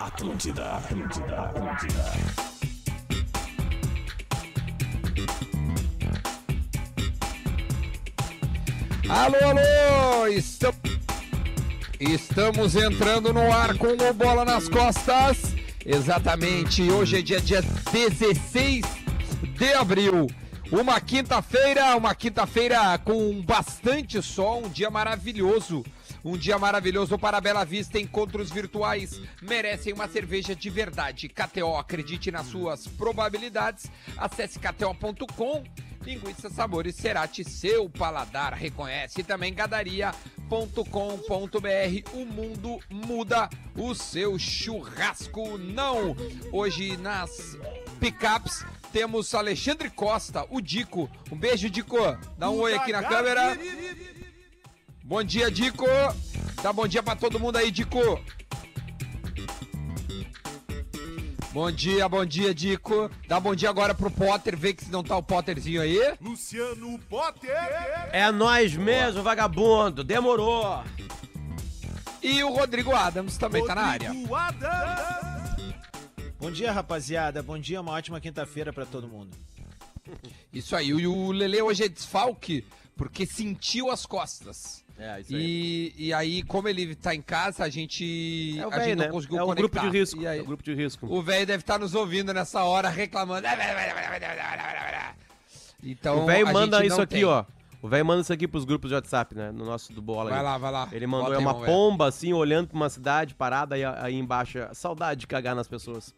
Atlântida, Atlântida, Atlântida. Alô, alô! Estam- Estamos entrando no ar com o Bola nas Costas. Exatamente, hoje é dia, dia 16 de abril. Uma quinta-feira, uma quinta-feira com bastante sol, um dia maravilhoso. Um dia maravilhoso para Bela Vista. Encontros virtuais merecem uma cerveja de verdade. KTO, acredite nas suas probabilidades. Acesse kto.com. Linguiça Sabores Cerati, seu paladar reconhece. Também gadaria.com.br. O mundo muda, o seu churrasco não. Hoje nas picapes temos Alexandre Costa, o Dico. Um beijo, Dico. Dá um oi aqui na câmera. Bom dia, Dico. Dá bom dia pra todo mundo aí, Dico. Bom dia, bom dia, Dico. Dá bom dia agora pro Potter, vê que se não tá o Potterzinho aí. Luciano Potter. É nós mesmo, vagabundo. Demorou. E o Rodrigo Adams também tá na área. Rodrigo Adams. Bom dia, rapaziada. Bom dia, uma ótima quinta-feira pra todo mundo. Isso aí. E o Lele hoje é desfalque porque sentiu as costas. É, isso aí. E, e aí, como ele tá em casa, a gente, É o a gente não né? conseguiu É o conectar. grupo de risco. E aí, É o grupo de risco. o velho deve estar nos ouvindo nessa hora reclamando. Então, o velho manda isso aqui, tem. ó. O velho manda isso aqui pros grupos de WhatsApp, né? No nosso do Bola. Vai aí. lá, vai lá. Ele mandou é uma ver. pomba, assim, olhando pra uma cidade parada aí, aí embaixo. Saudade de cagar nas pessoas.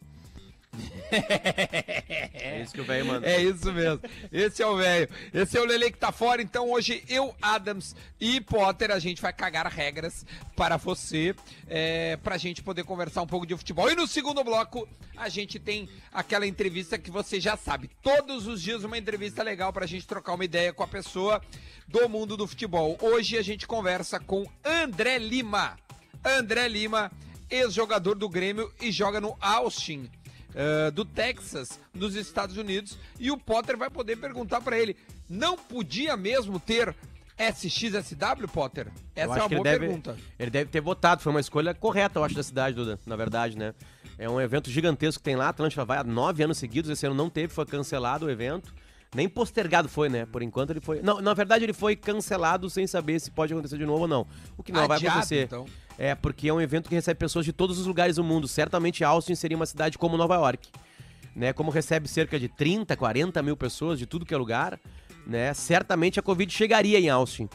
É isso que o velho manda. É isso mesmo. Esse é o velho. Esse é o Lele que tá fora. Então hoje eu, Adams e Potter, a gente vai cagar regras para você, é, pra gente poder conversar um pouco de futebol. E no segundo bloco, a gente tem aquela entrevista que você já sabe. Todos os dias uma entrevista legal pra gente trocar uma ideia com a pessoa do mundo do futebol. Hoje a gente conversa com André Lima. André Lima, ex-jogador do Grêmio e joga no Austin, eh, do Texas, nos Estados Unidos. E o Potter vai poder perguntar pra ele: não podia mesmo ter SXSW, Potter? Essa é uma boa deve, pergunta. Ele deve ter votado, foi uma escolha correta, eu acho, da cidade, Duda, na verdade, né? É um evento gigantesco que tem lá, a Atlântica vai há nove anos seguidos, esse ano não teve, foi cancelado o evento. Nem postergado foi, né? Por enquanto ele foi. Não, na verdade ele foi cancelado sem saber se pode acontecer de novo ou não. O que não vai Adiado, acontecer. então. É, porque é um evento que recebe pessoas de todos os lugares do mundo. Certamente Austin seria uma cidade como Nova York. Né? Como recebe cerca de 30, 40 mil pessoas de tudo que é lugar, né? Certamente a Covid chegaria em Austin.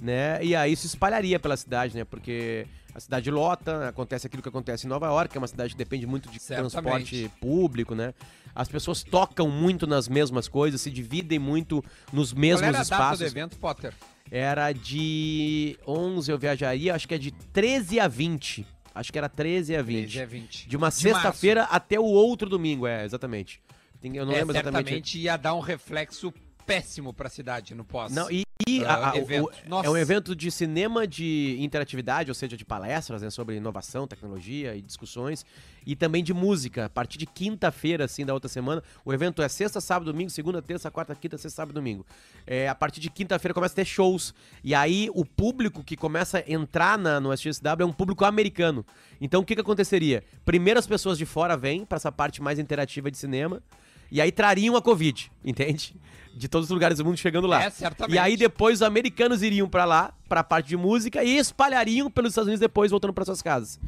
Né? E aí se espalharia pela cidade, né? Porque a cidade lota, acontece aquilo que acontece em Nova York, que é uma cidade que depende muito de Certamente. transporte público, né? As pessoas tocam muito nas mesmas coisas, se dividem muito nos Qual mesmos era a data do espaços. evento, Potter? Era de 11 eu viajaria, acho que é de 13 a 20. Acho que era 13 a 20. 13 a 20. De uma sexta-feira até o outro domingo, é, exatamente. Eu não é, lembro exatamente. certamente ia dar um reflexo péssimo pra cidade no pós. Não, e, e Ah, a- a- o- evento. o- Nossa. é um evento de cinema de interatividade, ou seja, de palestras né, sobre inovação, tecnologia e discussões, e também de música. A partir de quinta-feira, assim, da outra semana, o evento é sexta, sábado, domingo, segunda, terça, quarta, quinta, sexta, sábado, domingo. É, a partir de quinta-feira começa a ter shows, e aí o público que começa a entrar na, no SXW é um público americano. Então o que, que aconteceria? Primeiro as pessoas de fora vêm para essa parte mais interativa de cinema, e aí trariam a Covid, entende? De todos os lugares do mundo chegando lá. É, certamente. E aí depois os americanos iriam pra lá, pra parte de música, e espalhariam pelos Estados Unidos depois, voltando pra suas casas.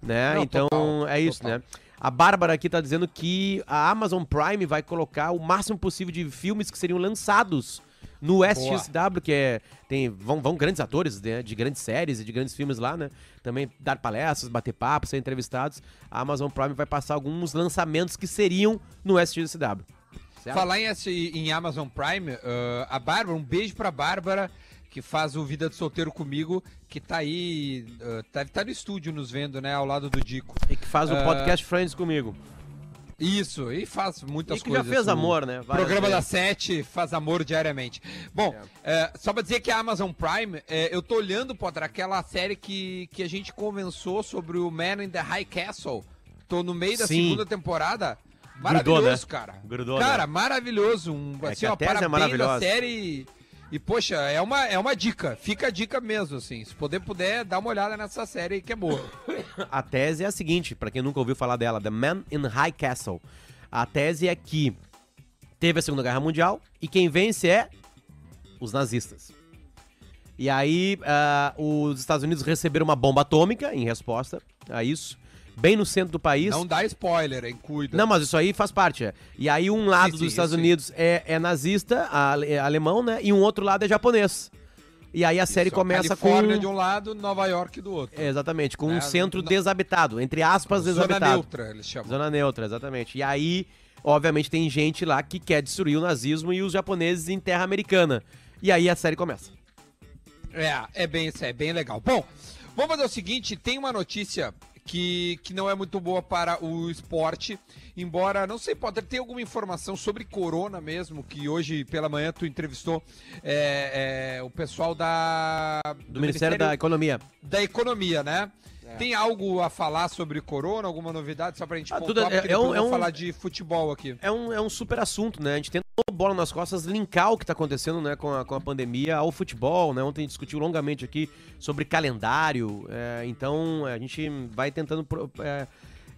Né? Não, então total, é isso, total. né? A Bárbara aqui tá dizendo que a Amazon Prime vai colocar o máximo possível de filmes que seriam lançados no SXW, que é. Tem, vão, vão grandes atores né, de grandes séries e de grandes filmes lá, né? Também dar palestras, bater papo, ser entrevistados. A Amazon Prime vai passar alguns lançamentos que seriam no SXW. Certo? Falar em, em Amazon Prime, ah, a Bárbara, um beijo pra Bárbara, que faz o Vida de Solteiro comigo, que tá aí, ah, deve estar no estúdio nos vendo, né, ao lado do Dico. E que faz o Ah, podcast Friends comigo. Isso, e faz muitas E que coisas. já fez amor, né? Várias Programa da vezes. Sete faz amor diariamente. Bom, é, só pra dizer que a Amazon Prime, é, eu tô olhando, Potter, aquela série que, que a gente conversou sobre o Man in the High Castle. Tô no meio da Sim. segunda temporada. Maravilhoso, Grudou, né? cara. Grudou, cara, né? maravilhoso. Um, É assim, ó, é parabéns maravilhosa. da série. E, poxa, é uma, é uma dica. Fica a dica mesmo, assim. Se poder, puder, dá uma olhada nessa série aí que é boa. A tese é a seguinte, pra quem nunca ouviu falar dela, The Man in High Castle. A tese é que teve a Segunda Guerra Mundial e quem vence é os nazistas. E aí, ah, os Estados Unidos receberam uma bomba atômica em resposta a isso, bem no centro do país. Não dá spoiler, hein? Cuida. Não, mas isso aí faz parte. é. E aí um lado Sim, dos sim, Estados sim. Unidos é, é nazista, é alemão, né? E um outro lado é japonês. E aí a série Isso, começa com... Califórnia de um lado, Nova York do outro. É, exatamente, com um É, centro não- desabitado, entre aspas, Zona desabitado. neutra, eles chamam. Zona neutra, exatamente. E aí, obviamente, tem gente lá que quer destruir o nazismo e os japoneses em terra americana. E aí a série começa. É, é bem, é bem legal. Bom, vamos fazer o seguinte, tem uma notícia que, que não é muito boa para o esporte, embora, não sei, Potter, tem alguma informação sobre corona mesmo, que hoje pela manhã tu entrevistou é, é, o pessoal da... Do, Ministério, da Economia. da Economia, né? Tem algo a falar sobre corona, alguma novidade, só pra gente Ah, pontuar, tudo é- é um- é um- falar de futebol aqui. É um, é um super assunto, né? A gente tentou bola nas costas, linkar o que tá acontecendo né, com, a, com a pandemia ao futebol, né? Ontem a gente discutiu longamente aqui sobre calendário, é, então a gente vai tentando é,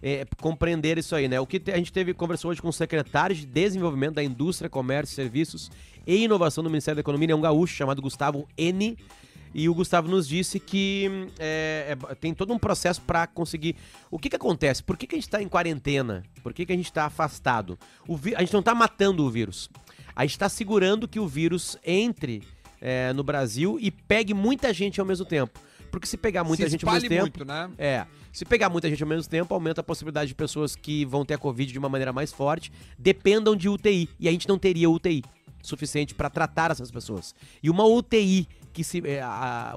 é, compreender isso aí, né? O que a gente teve, conversou hoje com o secretário de Desenvolvimento da Indústria, Comércio, Serviços e Inovação do Ministério da Economia, é um gaúcho chamado Gustavo N. E o Gustavo nos disse que é, é, tem todo um processo para conseguir. O que, que acontece? Por que, que a gente está em quarentena? Por que, que a gente está afastado? O vi- A gente não está matando o vírus. A gente está segurando que o vírus entre é, no Brasil e pegue muita gente ao mesmo tempo. Porque se pegar muita Se gente ao mesmo tempo. muito, né? É. Se pegar muita gente ao mesmo tempo, aumenta a possibilidade de pessoas que vão ter a Covid de uma maneira mais forte dependam de UTI. E a gente não teria UTI suficiente para tratar essas pessoas. E uma UTI que se. é, a-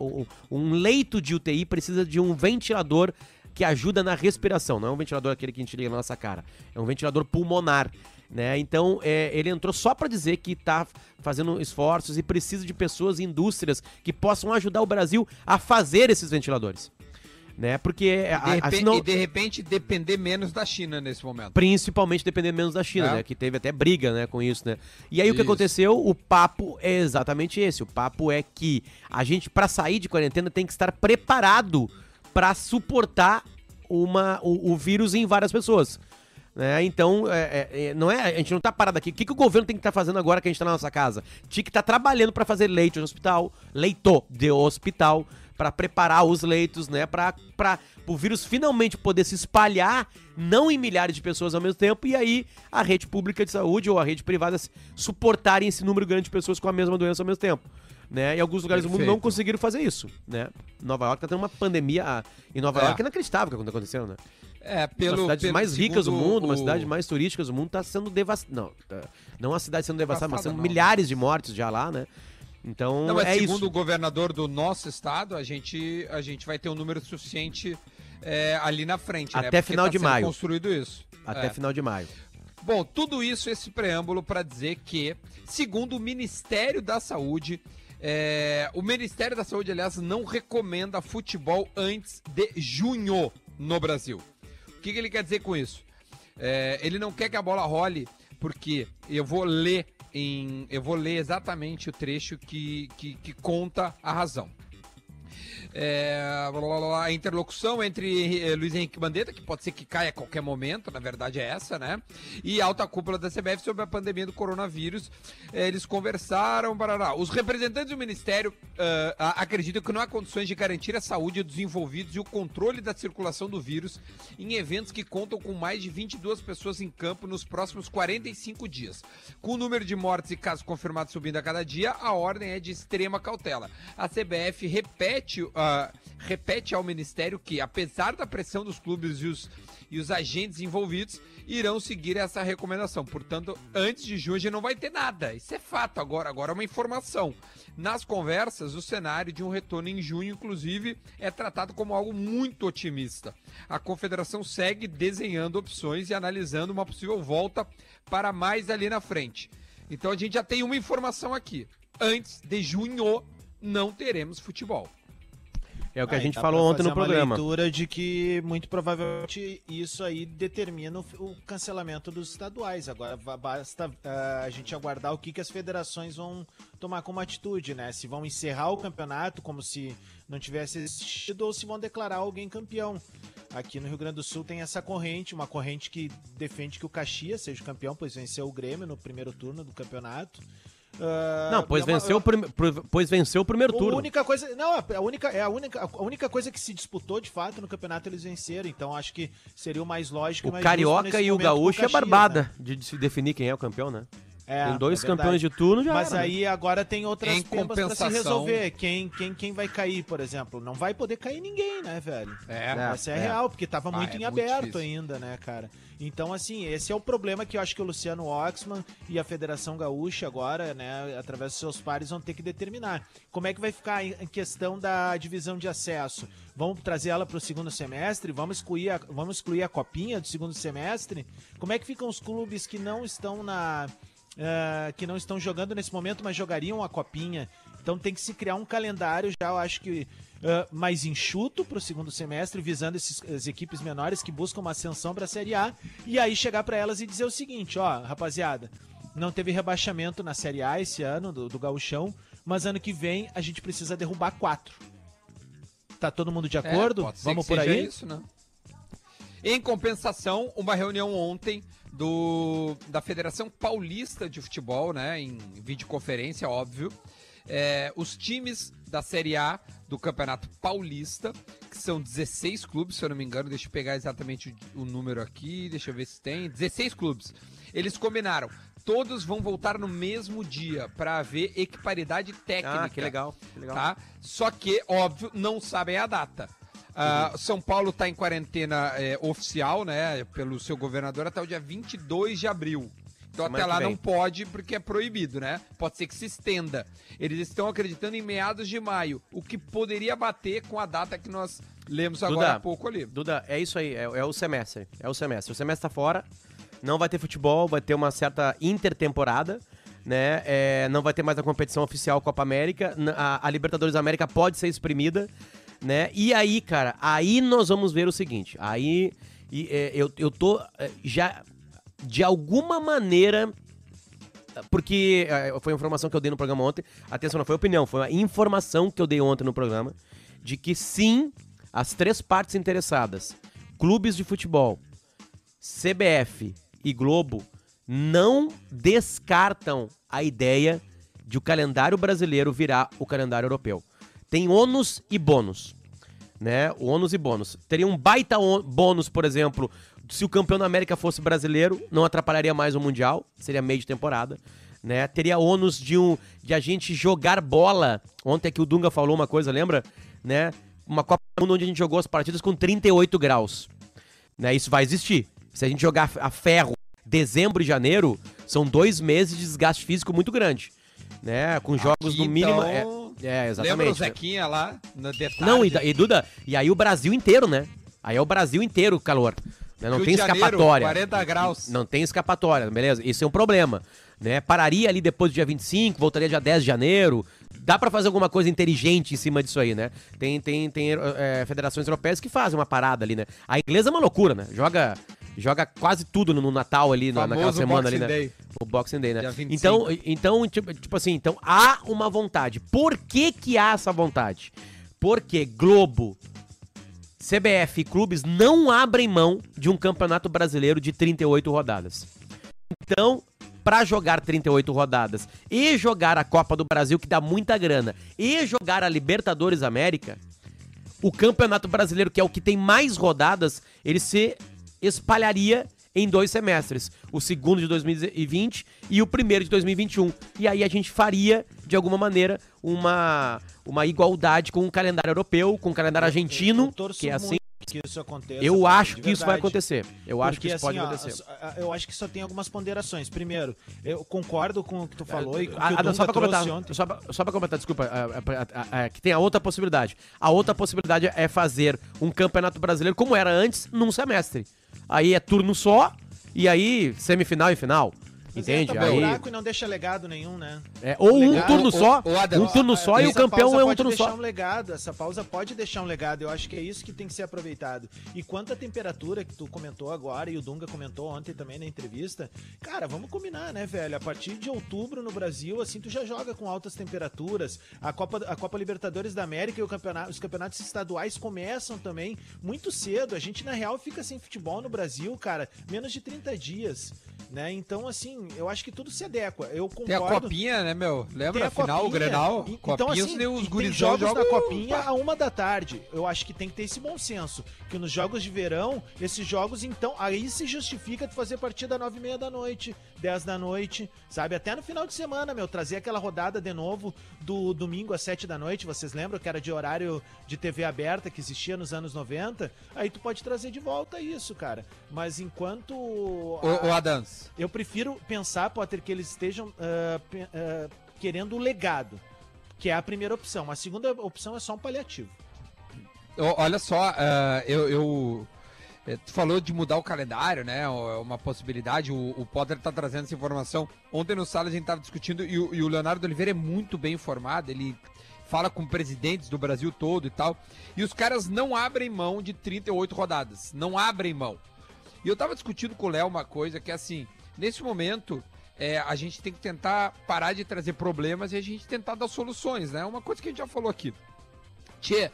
um leito de UTI precisa de um ventilador que ajuda na respiração. Não é um ventilador aquele que a gente liga na nossa cara. É um ventilador pulmonar. Né? Então, é, ele entrou só para dizer que está fazendo esforços e precisa de pessoas e indústrias que possam ajudar o Brasil a fazer esses ventiladores. Né? Porque De a- repente, senão- E de repente depender menos da China nesse momento. principalmente dependendo menos da China, É. né? Que teve até briga, né, com isso, né? E aí o que Isso. aconteceu? O papo é exatamente esse. O papo é que a gente para sair de quarentena tem que estar preparado para suportar uma o, o vírus em várias pessoas. Né? Então, é, é, é, não é, a gente não tá parado aqui. O que, que o governo tem que estar fazendo agora que a gente tá na nossa casa? Tinha que estar trabalhando para fazer leito de hospital, leito de hospital, para preparar os leitos, né? Para o vírus finalmente poder se espalhar, não em milhares de pessoas ao mesmo tempo, e aí a rede pública de saúde ou a rede privada suportarem esse número grande de pessoas com a mesma doença ao mesmo tempo. Né? E alguns lugares do mundo não Perfeito. conseguiram fazer isso, né? Nova York tá tendo uma pandemia. ah, Em Nova É. York é inacreditável o que tá acontecendo, né? É, uma pelo. das cidades pelo- mais ricas do mundo, uma o- cidade mais turística do mundo, tá sendo devastada. Não, tá- não a cidade sendo devastada, mas sendo não. milhares de mortes já lá, né? Então, Não, é segundo isso. o governador do nosso estado, a gente, a gente vai ter um número suficiente é, ali na frente, né? Até Porque final tá de maio. construído isso. Até É. final de maio. Bom, tudo isso, esse preâmbulo para dizer que, segundo o Ministério da Saúde, é, o Ministério da Saúde, aliás, não recomenda futebol antes de junho no Brasil. O que, que ele quer dizer com isso? É, ele não quer que a bola role, porque eu vou ler em, eu vou ler exatamente o trecho que, que, que conta a razão. É, blá, blá, blá, a interlocução entre eh, Luiz Henrique Mandetta, que pode ser que caia a qualquer momento, na verdade é essa, né? E alta cúpula da CBF sobre a pandemia do coronavírus. Eh, eles conversaram, barará. Os representantes do Ministério a- acreditam que não há condições de garantir a saúde dos envolvidos e o controle da circulação do vírus em eventos que contam com mais de 22 pessoas em campo nos próximos 45 dias. Com o número de mortes e casos confirmados subindo a cada dia, a ordem é de extrema cautela. A CBF repete, ah, repete ao Ministério que, apesar da pressão dos clubes e os, e os agentes envolvidos, irão seguir essa recomendação. Portanto, antes de junho a gente não vai ter nada. Isso é fato agora, agora é uma informação. Nas conversas, o cenário de um retorno em junho, inclusive, é tratado como algo muito otimista. A confederação segue desenhando opções e analisando uma possível volta para mais ali na frente. Então a gente já tem uma informação aqui. Antes de junho, não teremos futebol. É o que a gente falou ontem no fazer uma programa. leitura de que muito provavelmente isso aí determina o, o cancelamento dos estaduais. Agora basta ah, a gente aguardar o que, que as federações vão tomar como atitude, né? Se vão encerrar o campeonato como se não tivesse existido ou se vão declarar alguém campeão. Aqui no Rio Grande do Sul tem essa corrente, uma corrente que defende que o Caxias seja o campeão, pois venceu o Grêmio no primeiro turno do campeonato. Ah, Não, pois é uma- venceu, pois venceu o primeiro a turno. única coisa, não, a única é a única a única coisa que se disputou de fato no campeonato eles venceram, então acho que seria o mais lógico O mais Carioca e o Gaúcho é barbada né? de se definir quem é o campeão, né? É, Tem dois é campeões de turno já Mas era, né? aí agora tem outras Em pepas pra se compensação- resolver. Quem, quem, quem vai cair, por exemplo? Não vai poder cair ninguém, né, velho? É, Essa é, é. real, porque tava Ah, muito é em muito aberto difícil. ainda, né, cara? Então, assim, esse é o problema que eu acho que o Luciano Oxman e a Federação Gaúcha agora, né, através dos seus pares, vão ter que determinar. Como é que vai ficar em em questão da divisão de acesso? Vamos trazer ela para o segundo semestre? Vamos excluir, a, vamos excluir a copinha do segundo semestre? Como é que ficam os clubes que não estão na. Eh, que não estão jogando nesse momento, mas jogariam a copinha? Então tem que se criar um calendário já, eu acho que ah, mais enxuto para o segundo semestre, visando esses, as equipes menores que buscam uma ascensão para a Série A, e aí chegar para elas e dizer o seguinte, ó, rapaziada, não teve rebaixamento na Série A esse ano, do, do Gauchão, mas ano que vem a gente precisa derrubar quatro. Tá todo mundo de É, acordo? ser Vamos por aí? Isso, né? Em compensação, uma reunião ontem do, da Federação Paulista de Futebol, né, em videoconferência, óbvio. É, os times da Série A do Campeonato Paulista, que são 16 clubes, se eu não me engano, deixa eu pegar exatamente o, o número aqui, deixa eu ver se tem. 16 clubes. Eles combinaram, todos vão voltar no mesmo dia para haver equiparidade técnica Ah, que legal, que legal. tá? Só que, óbvio, não sabem a data. Ah, São Paulo está em quarentena é, oficial, né, pelo seu governador até o dia 22 de abril. Então Semana até lá não pode porque é proibido, né? Pode ser que se estenda. Eles estão acreditando em meados de maio, o que poderia bater com a data que nós lemos agora Duda, há pouco ali. Duda, é isso aí, é, é o semestre. É o semestre. O semestre tá fora, não vai ter futebol, vai ter uma certa intertemporada, né? É, não vai ter mais a competição oficial Copa América. A, a Libertadores América pode ser exprimida, né? E aí, cara, aí nós vamos ver o seguinte. Aí e, é, eu, eu tô é, já, de alguma maneira, porque é, foi a informação que eu dei no programa ontem. Atenção, não foi opinião, foi a informação que eu dei ontem no programa de que sim, as três partes interessadas, clubes de futebol, CBF e Globo, não descartam a ideia de o calendário brasileiro virar o calendário europeu. Tem ônus e bônus, né? O ônus e bônus. Teria um baita bônus, por exemplo, se o campeão da América fosse brasileiro, não atrapalharia mais o Mundial, seria meio de temporada. Né? Teria ônus de, um, de a gente jogar bola. Ontem aqui o Dunga falou uma coisa, lembra? Né? Uma Copa do Mundo onde a gente jogou as partidas com 38 graus. Né? Isso vai existir. Se a gente jogar a ferro dezembro e janeiro, são dois meses de desgaste físico muito grande. Né? Com jogos Aqui, no mínimo. então, é, é, exatamente. Lembra o? Zequinha lá, no detalhe? Não, e, e Duda, e aí o Brasil inteiro, né? Aí é o Brasil inteiro o calor. né? Não Rio tem de Janeiro, escapatória. 40 graus. Não tem escapatória, beleza? Isso é um problema. Né? Pararia ali depois do dia 25, voltaria dia 10 de janeiro. Dá pra fazer alguma coisa inteligente em cima disso aí, né? Tem, tem, tem é, federações europeias que fazem uma parada ali, né? A inglesa é uma loucura, né? Joga, joga quase tudo no, Natal ali, na- naquela semana ali, né? Day. O Boxing Day, né? Dia 25. Então, então tipo, tipo assim, então há uma vontade. Por que que há essa vontade? Porque Globo, CBF e clubes não abrem mão de um campeonato brasileiro de 38 rodadas. Então, pra jogar 38 rodadas e jogar a Copa do Brasil, que dá muita grana, e jogar a Libertadores América, o Campeonato Brasileiro, que é o que tem mais rodadas, ele se espalharia em dois semestres. O segundo de 2020 e o primeiro de 2021. E aí a gente faria, de alguma maneira, uma, uma igualdade com o calendário europeu, com o calendário argentino, que é assim. que isso aconteça. Eu acho que isso vai acontecer. Eu acho que Porque, isso pode assim, ó, acontecer. a- a- eu acho que só tem algumas ponderações. Primeiro, eu concordo com o que tu falou e com o que Ah, o só pra completar, ontem. só pra, só pra completar, desculpa, ah, ah, que tem a outra possibilidade. A outra possibilidade é fazer um campeonato brasileiro como era antes, num semestre. Aí é turno só, e aí semifinal e final. É, Entende? tapa Aí, buraco e não deixa legado nenhum, né? é, ou um Legado, turno o- só, o Adams, um turno só e o campeão é um pode turno deixar só. um legado, essa pausa pode deixar um legado. Eu acho que é isso que tem que ser aproveitado. E quanto à temperatura que tu comentou agora e o Dunga comentou ontem também na entrevista, cara, vamos combinar, né, velho? A partir de outubro no Brasil, assim, tu já joga com altas temperaturas. A Copa, a Copa Libertadores da América e o campeonato, os campeonatos estaduais começam também muito cedo. A gente, na real, fica sem futebol no Brasil, cara, menos de 30 dias. Né? Então, assim, eu acho que tudo se adequa. Eu concordo. Tem a copinha, né, meu? Lembra final, o. Grenal? E- Copinha, Então, assim, os, tem jogos da jogam- copinha a uma da tarde. Eu acho que tem que ter esse bom senso. Que nos jogos de verão, esses jogos, então, aí se justifica tu fazer partida nove e meia da noite, 10 da noite, sabe? Até no final de semana, meu, trazer aquela rodada de novo do domingo às 7 da noite. Vocês lembram que era de horário de TV aberta que existia nos anos 90? Aí tu pode trazer de volta isso, cara. Mas enquanto. A- o Adams. eu prefiro pensar, Potter, que eles estejam pe- ah, querendo o legado, que é a primeira opção. A segunda opção é só um paliativo. Olha só, eh, eu, eu- Tu falou de mudar o calendário, né? ó, Uma possibilidade. O, o Potter tá trazendo essa informação. Ontem no sala a gente tava discutindo e o, e o Leonardo Oliveira é muito bem informado. Ele fala com presidentes do Brasil todo e tal. E os caras não abrem mão de 38 rodadas. Não abrem mão. E eu tava discutindo com o Léo uma coisa que é assim: nesse momento. eh, a gente tem que tentar parar de trazer problemas e a gente tentar dar soluções, né? Uma coisa que a gente já falou aqui. Tchê,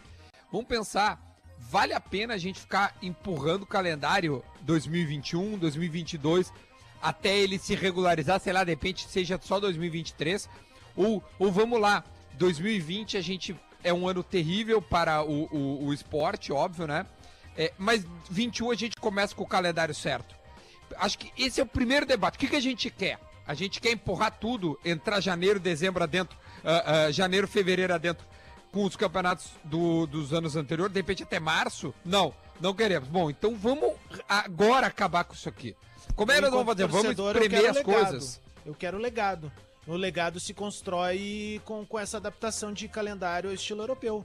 Vamos pensar, vale a pena a gente ficar empurrando o calendário 2021, 2022 até ele se regularizar, sei lá, de repente seja só 2023? Ou, ou vamos lá, 2020 a gente é um ano terrível para o, o, o esporte, óbvio, né? É, mas 21 a gente começa com o calendário certo. Acho que esse é o primeiro debate. O que, que a gente quer? A gente quer empurrar tudo, entrar janeiro, dezembro adentro, ah, ah, janeiro, fevereiro adentro, com os campeonatos do- dos anos anteriores, de repente até março? Não, não queremos. Bom, então vamos agora acabar com isso aqui. Como é que nós vamos fazer? Vamos eu espremer as legado. coisas. Eu quero legado. O legado se constrói com, com essa adaptação de calendário ao estilo europeu.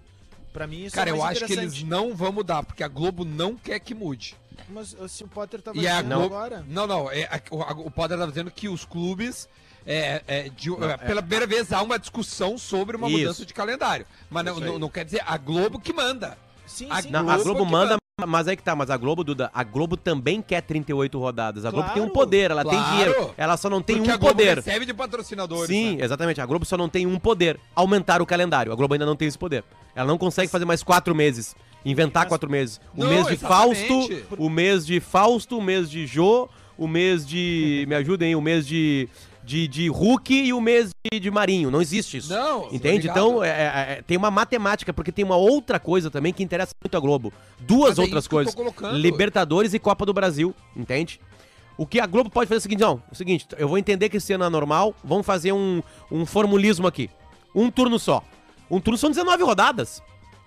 Pra mim, isso Cara, é eu mais acho que eles não vão mudar, porque a Globo não quer que mude. Mas se o Potter tava E a dizendo Globo... agora... Não, não, é, a- o, a- o Potter tá dizendo que os clubes. É, é, de- é, pela primeira vez há uma discussão sobre uma Isso. mudança de calendário. Mas não, não, não quer dizer a Globo que manda. Sim, a sim. Não, a Globo Globo manda, mas aí que tá, mas a Globo, Duda, a Globo também quer 38 rodadas. A Globo tem um Claro, poder, ela tem claro. dinheiro. Ela só não tem Porque um a Globo poder. recebe de patrocinadores. Sim, né? exatamente. A Globo só não tem um poder: aumentar o calendário. A Globo ainda não tem esse poder. Ela não consegue fazer mais quatro meses. Inventar Mas- quatro meses. O Não, mês de exatamente. Fausto, o mês de Fausto, o mês de Jô, o mês de. Me ajudem o mês de. De, de Hulk e o mês de, de Marinho. Não existe isso. Não, Entende? obrigado. Então, é- é- é- tem uma matemática, porque tem uma outra coisa também que interessa muito a Globo. Duas Mas é outras tô coisas. Libertadores e Copa do Brasil, entende? O que a Globo pode fazer é o seguinte, não, é o seguinte, eu vou entender que esse ano é normal, vamos fazer um, um formulismo aqui. Um turno só. Um turno são 19 rodadas,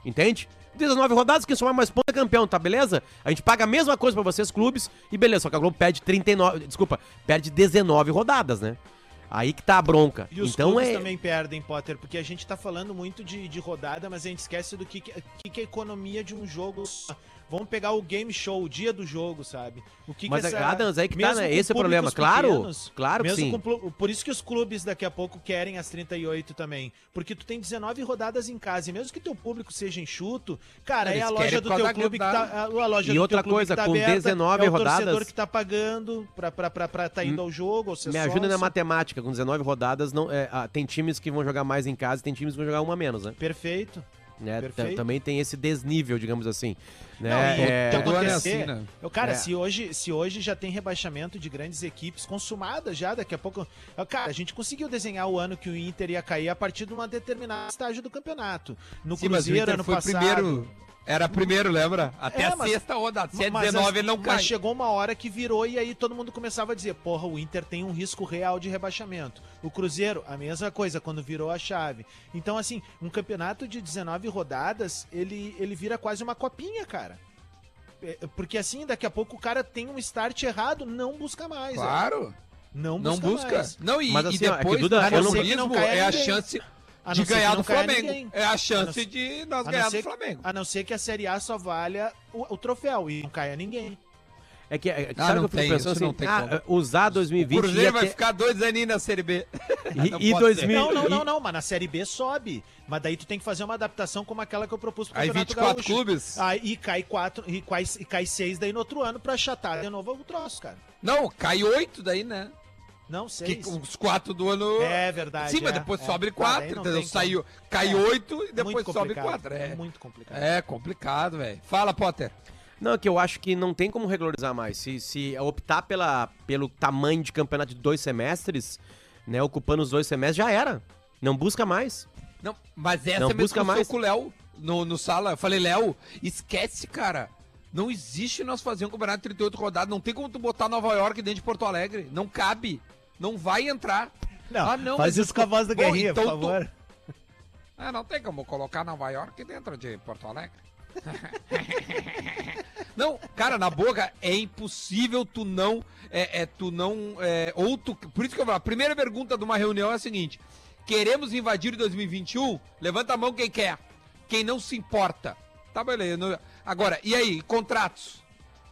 entende? 19 rodadas, quem somar mais pontos é campeão, tá beleza? A gente paga a mesma coisa pra vocês, clubes, e beleza, só que a Globo perde 39, desculpa, perde 19 rodadas, né? Aí que tá a bronca. E os então clubes é... também perdem, Potter, porque a gente tá falando muito de, de rodada, mas a gente esquece do que, que, que é a economia de um jogo. Vamos pegar o game show, o dia do jogo, sabe? O que Mas, que essa- Adams, aí que tá, né? Esse é o problema. públicos Claro, pequenos, claro que sim. com por isso que os clubes daqui a pouco querem as 38 também. Porque tu tem 19 rodadas em casa. E mesmo que teu público seja enxuto, cara, Eles é a loja do teu clube que tá. A, a loja E outra coisa, que tá com aberta, 19 é o torcedor rodadas- que tá pagando pra, pra, pra, pra tá indo ao jogo. Me ajuda na sócio. matemática, com 19 rodadas, não, é, ah, tem times que vão jogar mais em casa e tem times que vão jogar uma menos, né? Perfeito. Né? Também tem esse desnível, digamos assim. Né? Não, e É, o que é acontecer- assim, né? Eu, cara, É. se, hoje, se hoje já tem rebaixamento de grandes equipes consumadas já, daqui a pouco. Eu, Cara, a gente conseguiu desenhar o ano que o Inter ia cair a partir de uma determinada estágio do campeonato. No Sim, mas o Cruzeiro, Inter ano foi passado. primeiro. Era primeiro, lembra? Até É, a mas- sexta rodada. Se é Mas 19, as- ele não Mas cai. chegou uma hora que virou e aí todo mundo começava a dizer: porra, o Inter tem um risco real de rebaixamento. O Cruzeiro, a mesma coisa, quando virou a chave. Então, assim, um campeonato de 19 rodadas, ele, ele vira quase uma copinha, cara. É, Porque assim, daqui a pouco o cara tem um start errado, não busca mais. é. Claro. Não Não busca. busca. mais. Não, e, Mas e assim, ó, é que, depois, Duda, eu não- caia é a chance de não ser ganhar não do Flamengo. É a A chance não- de nós A ganhar não, do Flamengo. a não ser que a Série A só valha o, o troféu e não caia ninguém. É que, é, que Ah, sabe não o que eu tem, fico pensando isso não assim? tem ah, usar O 2020 Cruzeiro ia vai ter- ficar dois aninhos na Série B. Não e, e pode 2000 Não, não, e- não, não, mas na Série B sobe. Mas daí tu tem que fazer uma adaptação como aquela que eu propus pro Aí Campeonato 24 Gaúcho. clubes? Aí e cai quatro, e cai, e cai seis daí no outro ano pra achatar de novo o troço, cara. Não, cai oito daí, né? Não, Que seis. com os quatro do ano. É verdade. Sim, mas é, depois é. sobe Ah, quatro, não entendeu? Saiu, cai É. oito e Muito depois sobe quatro. É, Muito complicado. é complicado, velho. Fala, Potter. Não, é que eu acho que não tem como regularizar mais. Se, se optar pela, pelo tamanho de campeonato de dois semestres, né, ocupando os dois semestres, já era. Não busca mais. Não, mas essa Não é a mesma busca mais. com o Léo no, no sala. Eu falei, Léo, esquece, cara. Não existe nós fazer um campeonato de 38 rodadas. Não tem como tu botar Nova York dentro de Porto Alegre. Não cabe. Não vai entrar. Não, Ah, não, faz isso com a voz do Bom, Guerrinha, então por tu- favor. Ah, não tem como colocar Nova York dentro de Porto Alegre. não, cara, na boca é impossível tu não. É, é, tu não. É, ou tu. Por isso que eu falo, a primeira pergunta de uma reunião é a seguinte: queremos invadir em 2021? Levanta a mão quem quer. Quem não se importa. Tá, beleza. Agora, e aí, contratos?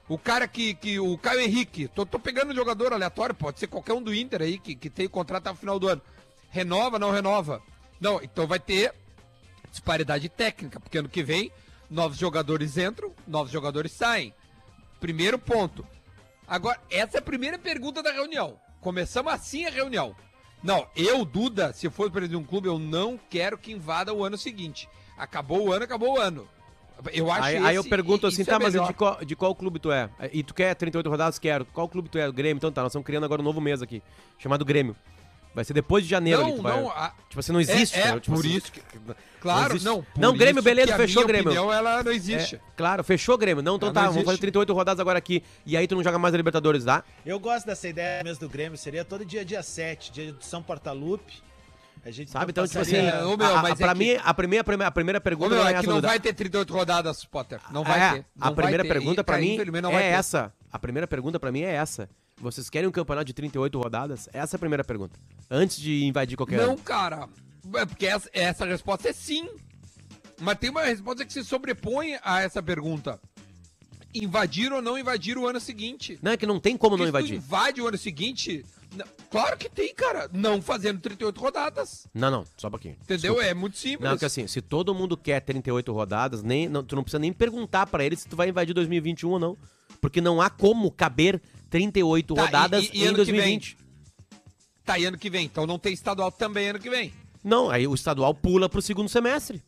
O cara que. que o Caio Henrique, tô, tô pegando um jogador aleatório, pode ser qualquer um do Inter aí que, que tem contrato até o final do ano. Renova, não renova? Não, então vai ter disparidade técnica, porque ano que vem novos jogadores entram, novos jogadores saem. Primeiro ponto. Agora, essa é a primeira pergunta da reunião. Começamos assim a reunião. Não, eu, Duda, se for presidente de um clube, eu não quero que invada o ano seguinte. Acabou o ano, acabou o ano. Eu acho Aí, aí eu esse- pergunto assim, é tá, mas melhor. de qual, de qual clube tu é? E tu quer 38 rodadas? Quero. Qual clube tu é? O Grêmio? Então tá, nós estamos criando agora um novo mês aqui, chamado Grêmio. Vai ser depois de janeiro ali que Não, vai- não, a- Tipo assim, não existe. é, é? Tipo por assim, isso que... Claro, existe. não. por Não, Grêmio, beleza, fechou, minha Grêmio. opinião, ela não É, existe. claro, fechou Grêmio. Não, então Não, tá, não vamos fazer existe. 38 rodadas agora aqui. E aí tu não joga mais a Libertadores, tá? Eu gosto dessa ideia mesmo do Grêmio. Seria todo dia, dia 7, dia de São Portalupe. A gente Sabe? Então, tipo assim, É, meu, a, a, mas é pra que- mim, a primeira, a primeira, a primeira Ô, pergunta meu, é é que não vai ter 38 rodadas, Potter. Não vai É, ter. A Não vai primeira ter. pergunta pra cara, mim infelizmente, não vai é ter. essa. A primeira pergunta pra mim é essa. Vocês querem um campeonato de 38 rodadas? Essa é a primeira pergunta. Antes de invadir qualquer Não, ano. cara. É porque essa, essa resposta é sim. Mas tem uma resposta que se sobrepõe a essa pergunta. Invadir ou não invadir o ano seguinte? Não, é que não tem como não Porque tu invadir. invade o ano seguinte... Claro que tem, cara. Não fazendo 38 rodadas. Não, não, só um pouquinho. Entendeu? Desculpa. É muito simples. Não, que assim, se todo mundo quer 38 rodadas, nem, não, tu não precisa nem perguntar pra ele se tu vai invadir 2021 ou não. Porque não há como caber 38 Tá, e- rodadas e- e em que vem? 2020. Tá, e ano que vem. Então não tem estadual também ano que vem. Não, aí o estadual pula pro segundo semestre.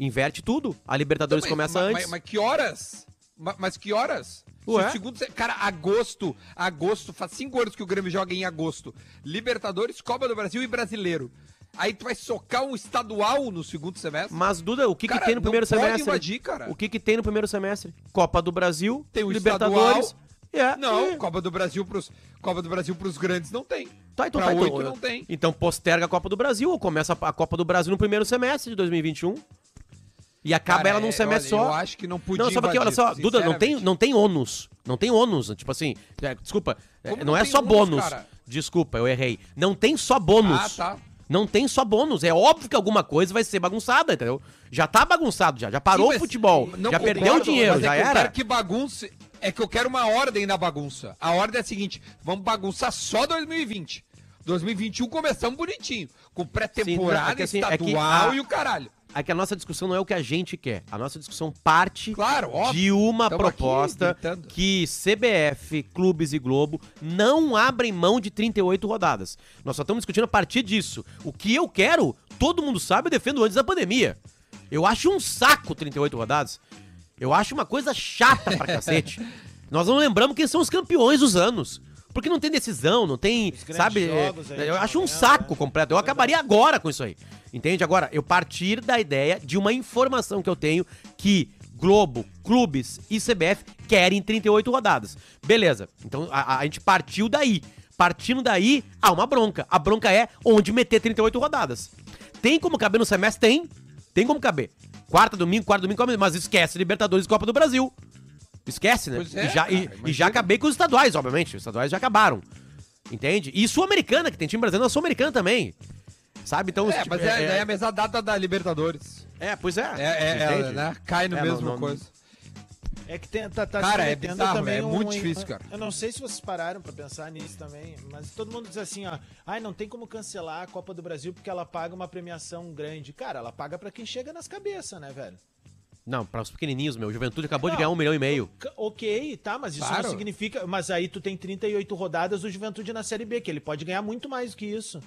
Inverte tudo. A Libertadores Então, mas- começa mas, antes. Mas, mas que horas? Ma- Mas, que horas? Ué? segundo, se- cara, agosto, agosto, faz cinco anos que o Grêmio joga em agosto. Libertadores, Copa do Brasil e Brasileiro. Aí tu vai socar um estadual no segundo semestre? Mas, Duda, o que, Cara, que tem no primeiro semestre? invadir, cara. O que, que tem no primeiro semestre? Copa do Brasil, Tem o Libertadores. É, Não, e- Copa do Brasil pros Copa do Brasil pros grandes não tem. Tá, então pra tá, então, não tem. Então posterga a Copa do Brasil, ou começa a Copa do Brasil no primeiro semestre de 2021. E acaba Cara, ela num é, semestre olha, só. Eu acho que não podia Não, só porque, olha só, Duda, não tem, não tem ônus. Não tem ônus. Tipo assim, é, desculpa, é, Como não, não é só ônus, bônus. cara? Desculpa, eu errei. Não tem só bônus. Ah, tá. Não tem só bônus. É óbvio que alguma coisa vai ser bagunçada, entendeu? Já tá bagunçado, já. Já parou Sim, o futebol. não já concordo, perdeu o dinheiro, é já que Eu era. quero que bagunce. É que eu quero uma ordem na bagunça. A ordem é a seguinte: vamos bagunçar só 2020. 2021 começamos bonitinho. Com pré-temporada, é que assim, é que estadual a- e o caralho. É que a nossa discussão não é o que a gente quer. A nossa discussão parte Claro, óbvio. de uma Tamo proposta que CBF, clubes e Globo não abrem mão de 38 rodadas. Nós só estamos discutindo a partir disso. O que eu quero, todo mundo sabe, eu defendo antes da pandemia. Eu acho um saco 38 rodadas. Eu acho uma coisa chata pra cacete. Nós não lembramos quem são os campeões dos anos. Porque não tem decisão, não tem, sabe? é, eu acho um saco completo. Eu acabaria agora com isso aí. Entende? Agora, eu partir da ideia de uma informação que eu tenho que Globo, clubes e CBF querem 38 rodadas. Beleza. Então a, a gente partiu daí. Partindo daí, há uma bronca. A bronca é onde meter 38 rodadas. Tem como caber no semestre? Tem. Tem como caber. Quarta, domingo, quarta, domingo, mas esquece Libertadores e Copa do Brasil. Esquece, né? É, e, já, e- cara, e já acabei com os estaduais, obviamente. Os estaduais já acabaram. Entende? E Sul-Americana, que tem time brasileiro na Sul-Americana também. Sabe? Então, É, tipo, mas é, daí é a mesma data da Libertadores. é, pois é. É, é, é né? Cai no É, mesmo não- não- coisa. É que tem, tá, tá Cara, é bizarro, é muito difícil, cara. Eu não sei se vocês pararam pra pensar nisso também, mas todo mundo diz assim, ó, ai, não tem como cancelar a Copa do Brasil porque ela paga uma premiação grande. Cara, ela paga pra quem chega nas cabeças, né, velho? Não, para os pequenininhos, meu. Juventude acabou de Não. ganhar um milhão e meio. Ok, tá, mas isso Claro. não significa. Mas aí tu tem 38 rodadas do Juventude na Série B, que ele pode ganhar muito mais do que isso.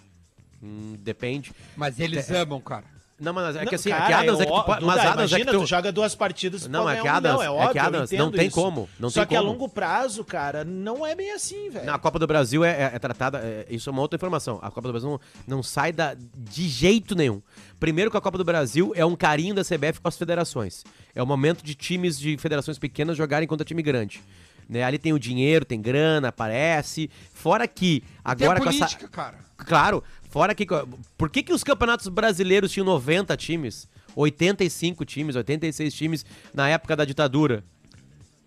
Hum, depende. Mas eles amam, cara. Não, mas é que Não, assim, cara, é que Adams é que tu pode. Duda, Mas Adams é imagina, que tu... tu. joga duas partidas tu Não, é que um Adams- milhão, é óbvio, que eu Adams não tem isso. como, não Só tem que a como. longo prazo, cara, não é bem assim, velho. Não, a Copa do Brasil é, é- é tratada. é- isso é uma outra informação. A Copa do Brasil não, não sai da, de jeito nenhum. Primeiro que a Copa do Brasil é um carinho da CBF com as federações. É o momento de times de federações pequenas jogarem contra time grande. Né? Ali tem o dinheiro, tem grana, aparece. Fora que agora Tem a com essa. política, cara. Claro, fora que. Por que, que os campeonatos brasileiros tinham 90 times? 85 times, 86 times na época da ditadura?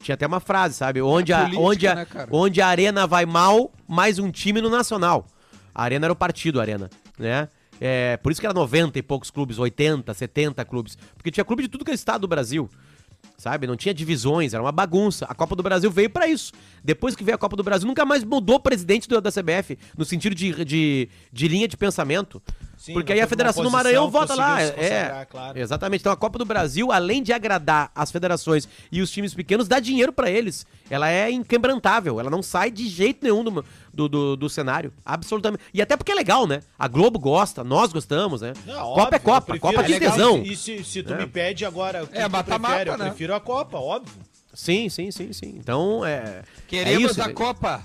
Tinha até uma frase, sabe? Onde, a, política, onde, a, né, onde a Arena vai mal, mais um time no Nacional. A Arena era o partido, a Arena, né? É, por isso que era 90 e poucos clubes, 80, 70 clubes. Porque tinha clube de tudo que é estado do Brasil. Sabe? Não tinha divisões, era uma bagunça. A Copa do Brasil veio pra isso. Depois que veio a Copa do Brasil, nunca mais mudou o presidente da CBF, no sentido de, de, de linha de pensamento. Sim, Porque aí a Federação do Maranhão vota lá. É, claro. exatamente. Então a Copa do Brasil, além de agradar as federações e os times pequenos, dá dinheiro pra eles. Ela é inquebrantável, ela não sai de jeito nenhum do, do, do- do cenário. Absolutamente. E até porque é legal, né? A Globo gosta, nós gostamos, né? Não, Copa óbvio, é Copa, eu Copa é legal, tesão. E se, se tu É. me pede agora o que É, tu mata-mata, prefere, eu né? prefiro a Copa, óbvio. Sim, sim, sim, sim. Então, é. Queremos é isso, a né? Copa.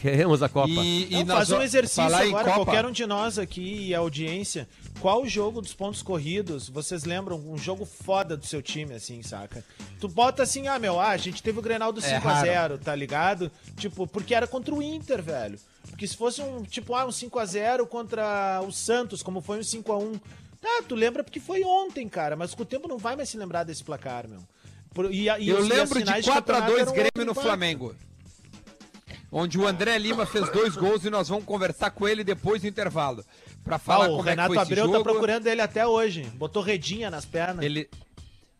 Queremos a Copa. E, e Não, faz um exercício agora, Copa. qualquer um de nós aqui e a audiência. Qual jogo dos pontos corridos vocês lembram? Um jogo foda do seu time, assim, saca? Tu bota assim, ah, meu, ah, a gente teve o Grenal do É 5x0, tá ligado? Tipo, porque era contra o Inter, velho. Porque se fosse um, tipo, ah, um 5x0 contra o Santos, como foi um 5x1. Tá, tu lembra porque foi ontem, cara, mas com o tempo não vai mais se lembrar desse placar, meu. Por- e e Eu e lembro de finais 4x2 campeonato eram Grêmio no impacto. Flamengo. Onde o André Lima fez dois gols e nós vamos conversar com ele depois do intervalo. Pra Ah, falar o como é que Renato foi esse Abreu jogo. tá procurando ele até hoje. Botou redinha nas pernas. Ele,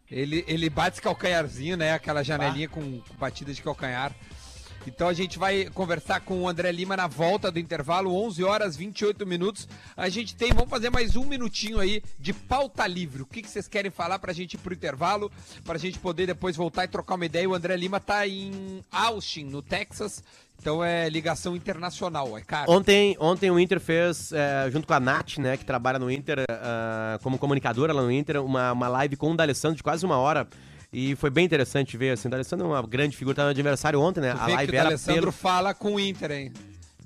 ele, ele bate esse calcanharzinho, né? Aquela janelinha com, com batida de calcanhar. Então a gente vai conversar com o André Lima na volta do intervalo, 11 horas 28 minutos. A gente tem, vamos fazer mais um minutinho aí de pauta livre. O que, que vocês querem falar pra gente ir pro intervalo, pra gente poder depois voltar e trocar uma ideia. O André Lima tá em Austin, no Texas. Então é ligação internacional, é caro. Ontem, ontem o Inter fez, é, junto com a Nath, né, que trabalha no Inter, ah, como comunicadora lá no Inter, uma, uma live com o D'Alessandro de quase uma hora. E foi bem interessante ver, assim, o D'Alessandro é uma grande figura, tá no aniversário ontem, né? Tu A vê que live o era Alessandro pelo fala com o Inter, hein?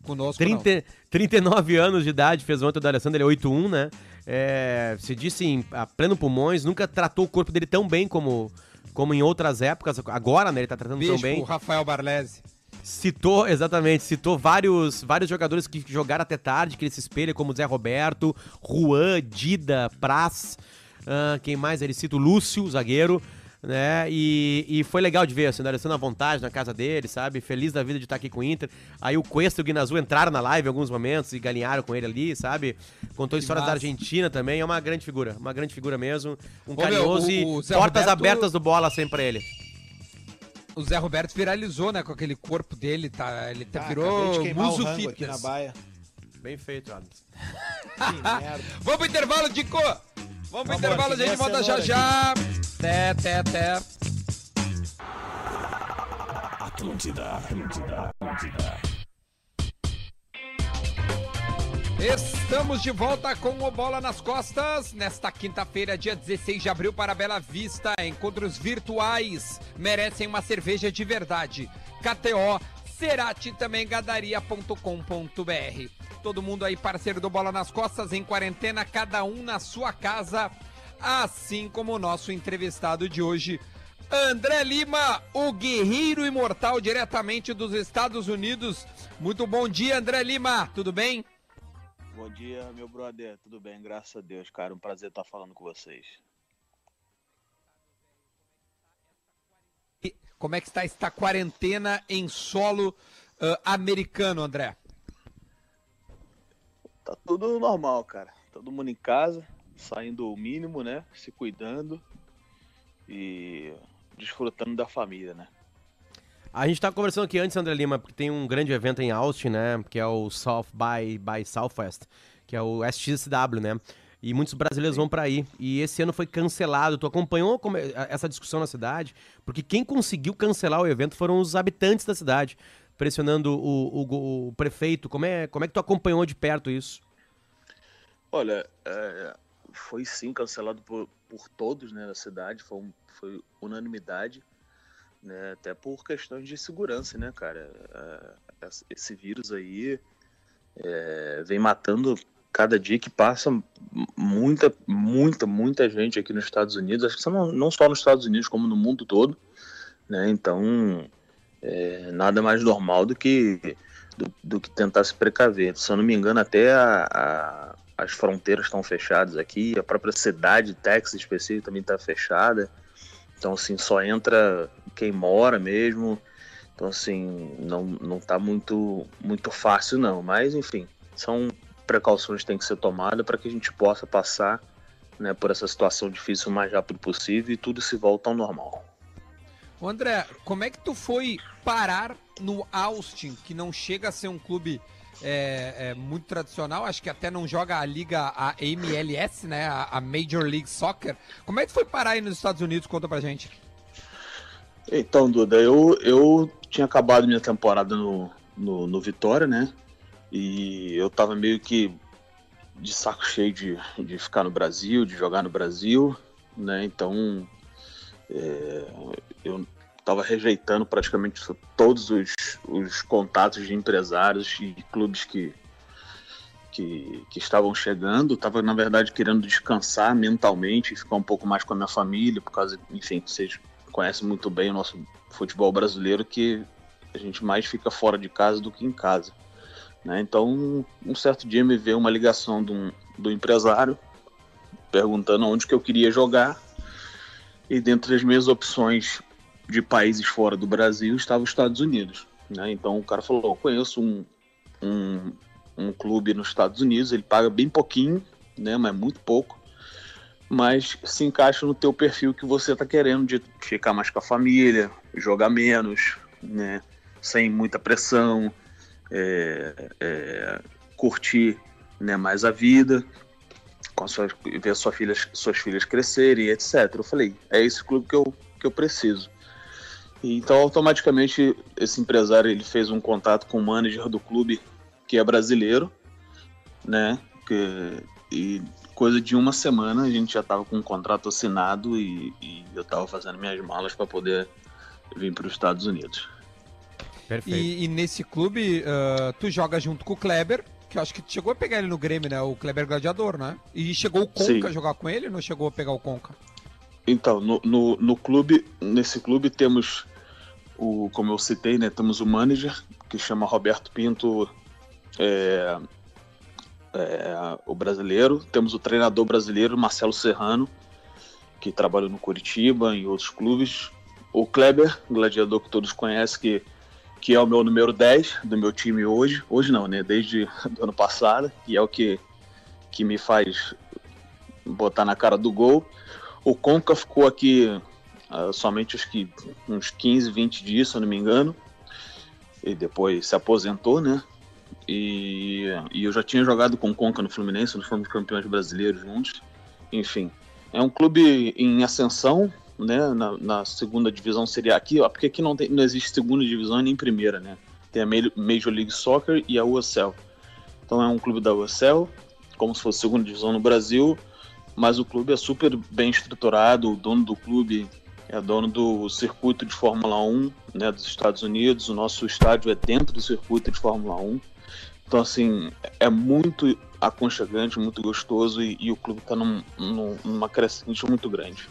Conosco não. 30, 39 anos de idade, fez ontem o D'Alessandro, ele é 8'1", né? É, se disse em a pleno pulmões, nunca tratou o corpo dele tão bem como, como em outras épocas. Agora, né, ele tá tratando Beijo tão bem. pro Rafael Barlese. Citou, exatamente, citou vários, vários jogadores que jogaram até tarde, que ele se espelha, como Zé Roberto, Juan, Dida, Praz, ah, quem mais? Ele cita o Lúcio, o zagueiro, né? E, e foi legal de ver, assim, o D'Alessandro à vontade na casa dele, sabe? Feliz da vida de estar aqui com o Inter. Aí o Cuesta e o Guinazu entraram na live em alguns momentos e galinharam com ele ali, sabe? Contou histórias da massa. Argentina também, é uma grande figura, uma grande figura mesmo. Um Ô, meu, carinhoso o- e o Zé portas Roberto- abertas do bola sempre pra ele. O Zé Roberto viralizou, né, com aquele corpo dele, tá? Ele tá, Ah, virou muso o rango aqui na fitness. baia. Bem feito, Adams. Que merda. Vamos pro intervalo, Dico! Vamos pro Vamos, intervalo, a gente a volta já já. Até, até, até. Atlântida, Atlântida, Atlântida. Estamos de volta com o Bola nas Costas. Nesta quinta-feira, dia 16 de abril, para Bela Vista. Encontros virtuais merecem uma cerveja de verdade. KTO, Cerati também gadaria.com.br. Todo mundo aí, parceiro do Bola nas Costas, em quarentena, cada um na sua casa. Assim como o nosso entrevistado de hoje, André Lima, o guerreiro imortal diretamente dos Estados Unidos. Muito bom dia, André Lima. Tudo bem? Bom dia, meu brother. Tudo bem? Graças a Deus, cara. Um prazer estar falando com vocês. Como é que está esta quarentena em solo ah, americano, André? Tá tudo normal, cara. Todo mundo em casa, saindo o mínimo, né? Se cuidando. E desfrutando da família, né? A gente tava conversando aqui antes, André Lima, porque tem um grande evento em Austin, né? Que é o South by, by Southwest, que é o SXW, né? E muitos brasileiros vão para aí. E esse ano foi cancelado. Tu acompanhou é- essa discussão na cidade? Porque quem conseguiu cancelar o evento foram os habitantes da cidade, pressionando o, o o prefeito. Como é, como é que tu acompanhou de perto isso? Olha, é, foi sim cancelado por, por todos né, na cidade, foi, um- foi unanimidade, né, até por questões de segurança, né, cara? É, esse- esse vírus aí é, vem matando cada dia que passa muita, muita, muita gente aqui nos Estados Unidos, acho que não, não só nos Estados Unidos, como no mundo todo, né? Então, é, nada mais normal do que do, do que tentar se precaver. Se eu não me engano, até a- a- as fronteiras estão fechadas aqui, a própria cidade, Texas específico, também está fechada. Então, assim, só entra quem mora mesmo. Então, assim, não, não tá muito, muito fácil, não. Mas, enfim, são precauções têm que ser tomadas para que a gente possa passar né, por essa situação difícil o mais rápido possível e tudo se volta ao normal. Ô André, como é que tu foi parar no Austin, que não chega a ser um clube é, é, muito tradicional, acho que até não joga a liga, a MLS, né, a, a Major League Soccer. Como é que tu foi parar aí nos Estados Unidos? Conta pra gente. Então, Duda, eu, eu tinha acabado minha temporada no, no, no Vitória, né? E eu tava meio que de saco cheio de, de ficar no Brasil, de jogar no Brasil, né? Então, é, eu tava rejeitando praticamente todos os, os contatos de empresários e clubes que, que, que estavam chegando. Tava, na verdade, querendo descansar mentalmente e ficar um pouco mais com a minha família, por causa, enfim, vocês conhecem muito bem o nosso futebol brasileiro, que a gente mais fica fora de casa do que em casa. Né? Então, um certo dia me veio uma ligação de um, do empresário perguntando onde que eu queria jogar. E dentre as minhas opções de países fora do Brasil estava os Estados Unidos. Né? Então o cara falou: conheço um, um, um clube nos Estados Unidos, ele paga bem pouquinho, né? mas muito pouco, mas se encaixa no teu perfil que você está querendo de ficar mais com a família, jogar menos, né? sem muita pressão, é, é, curtir né, mais a vida, com sua, ver sua filha, suas filhas crescerem, etc. Eu falei, é esse clube que eu, que eu preciso. E, então, automaticamente, esse empresário ele fez um contato com o manager do clube, que é brasileiro, né? Que, e coisa de uma semana a gente já estava com um contrato assinado e, e eu estava fazendo minhas malas para poder vir para os Estados Unidos. Perfeito. E, e nesse clube, ah, tu joga junto com o Kleber, que eu acho que tu chegou a pegar ele no Grêmio, né? O Kleber Gladiador, né? E chegou o Conca Sim. a jogar com ele ou não chegou a pegar o Conca? Então, no, no, no clube, nesse clube temos o, como eu citei, né, temos o manager que chama Roberto Pinto, é, é, o brasileiro, temos o treinador brasileiro Marcelo Serrano, que trabalha no Curitiba e outros clubes, o Kleber, gladiador que todos conhecem, que, que é o meu número 10 do meu time hoje, hoje não, né, desde o ano passado, que é o que, que me faz botar na cara do gol. O Conca ficou aqui ah, somente acho que uns 15, 20 dias, se eu não me engano. E depois se aposentou, né? E, e eu já tinha jogado com o Conca no Fluminense, nós fomos campeões brasileiros juntos. Enfim, é um clube em ascensão, né? Na, na segunda divisão seria aqui, ó, porque aqui não, tem, não existe segunda divisão nem primeira, né? Tem a Ma- Major League Soccer e a USL. Então é um clube da USL, como se fosse segunda divisão no Brasil, mas o clube é super bem estruturado, o dono do clube é dono do circuito de Fórmula 1 né, dos Estados Unidos, o nosso estádio é dentro do circuito de Fórmula 1. Então, assim, é muito aconchegante, muito gostoso e, e o clube está num, num, numa crescente muito grande.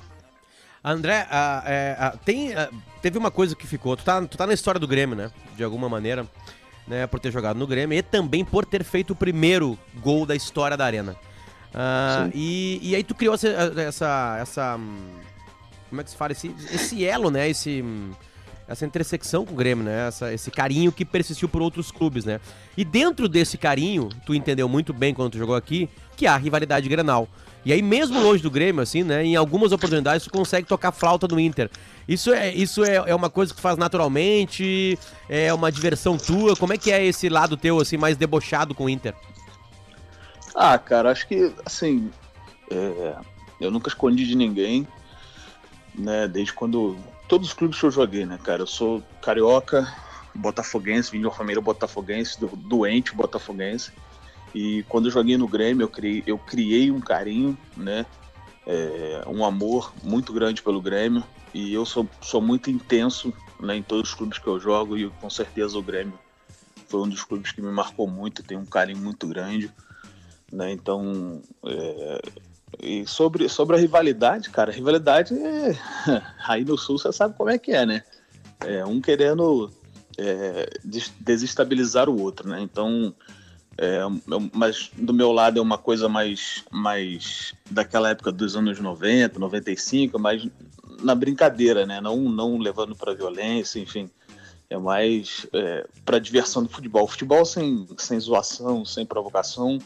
André, ah, é, ah, tem, ah, teve uma coisa que ficou. Tu tá, tu tá na história do Grêmio, né? De alguma maneira, né? Por ter jogado no Grêmio e também por ter feito o primeiro gol da história da Arena. E, e aí tu criou essa, essa, essa, hum, como é que se fala? Esse, esse elo, né? Esse, hum, essa intersecção com o Grêmio, né? Essa, esse carinho que persistiu por outros clubes, né? E dentro desse carinho, tu entendeu muito bem quando tu jogou aqui, que há a rivalidade Grenal. E aí, mesmo longe do Grêmio, assim, né? Em algumas oportunidades, tu consegue tocar flauta no Inter. Isso é, isso é, é uma coisa que tu faz naturalmente? É uma diversão tua? Como é que é esse lado teu, assim, mais debochado com o Inter? Ah, cara, acho que, assim, é, eu nunca escondi de ninguém, né? Desde quando. Todos os clubes que eu joguei, né, cara? Eu sou carioca, botafoguense, vim de uma família botafoguense, do- doente botafoguense. E quando eu joguei no Grêmio, eu criei, eu criei um carinho, né? É, um amor muito grande pelo Grêmio. E eu sou, sou muito intenso né, em todos os clubes que eu jogo. E com certeza o Grêmio foi um dos clubes que me marcou muito. Tem um carinho muito grande. Né? Então, é, e sobre, sobre a rivalidade, cara, a rivalidade é. Aí no Sul você sabe como é que é, né? É, um querendo é, des- desestabilizar o outro, né? Então, é, mas do meu lado é uma coisa mais, mais daquela época dos anos 90, 95, mais na brincadeira, né? Não, não levando para violência, enfim. É mais é, para diversão do futebol. Futebol sem, sem zoação, sem provocação,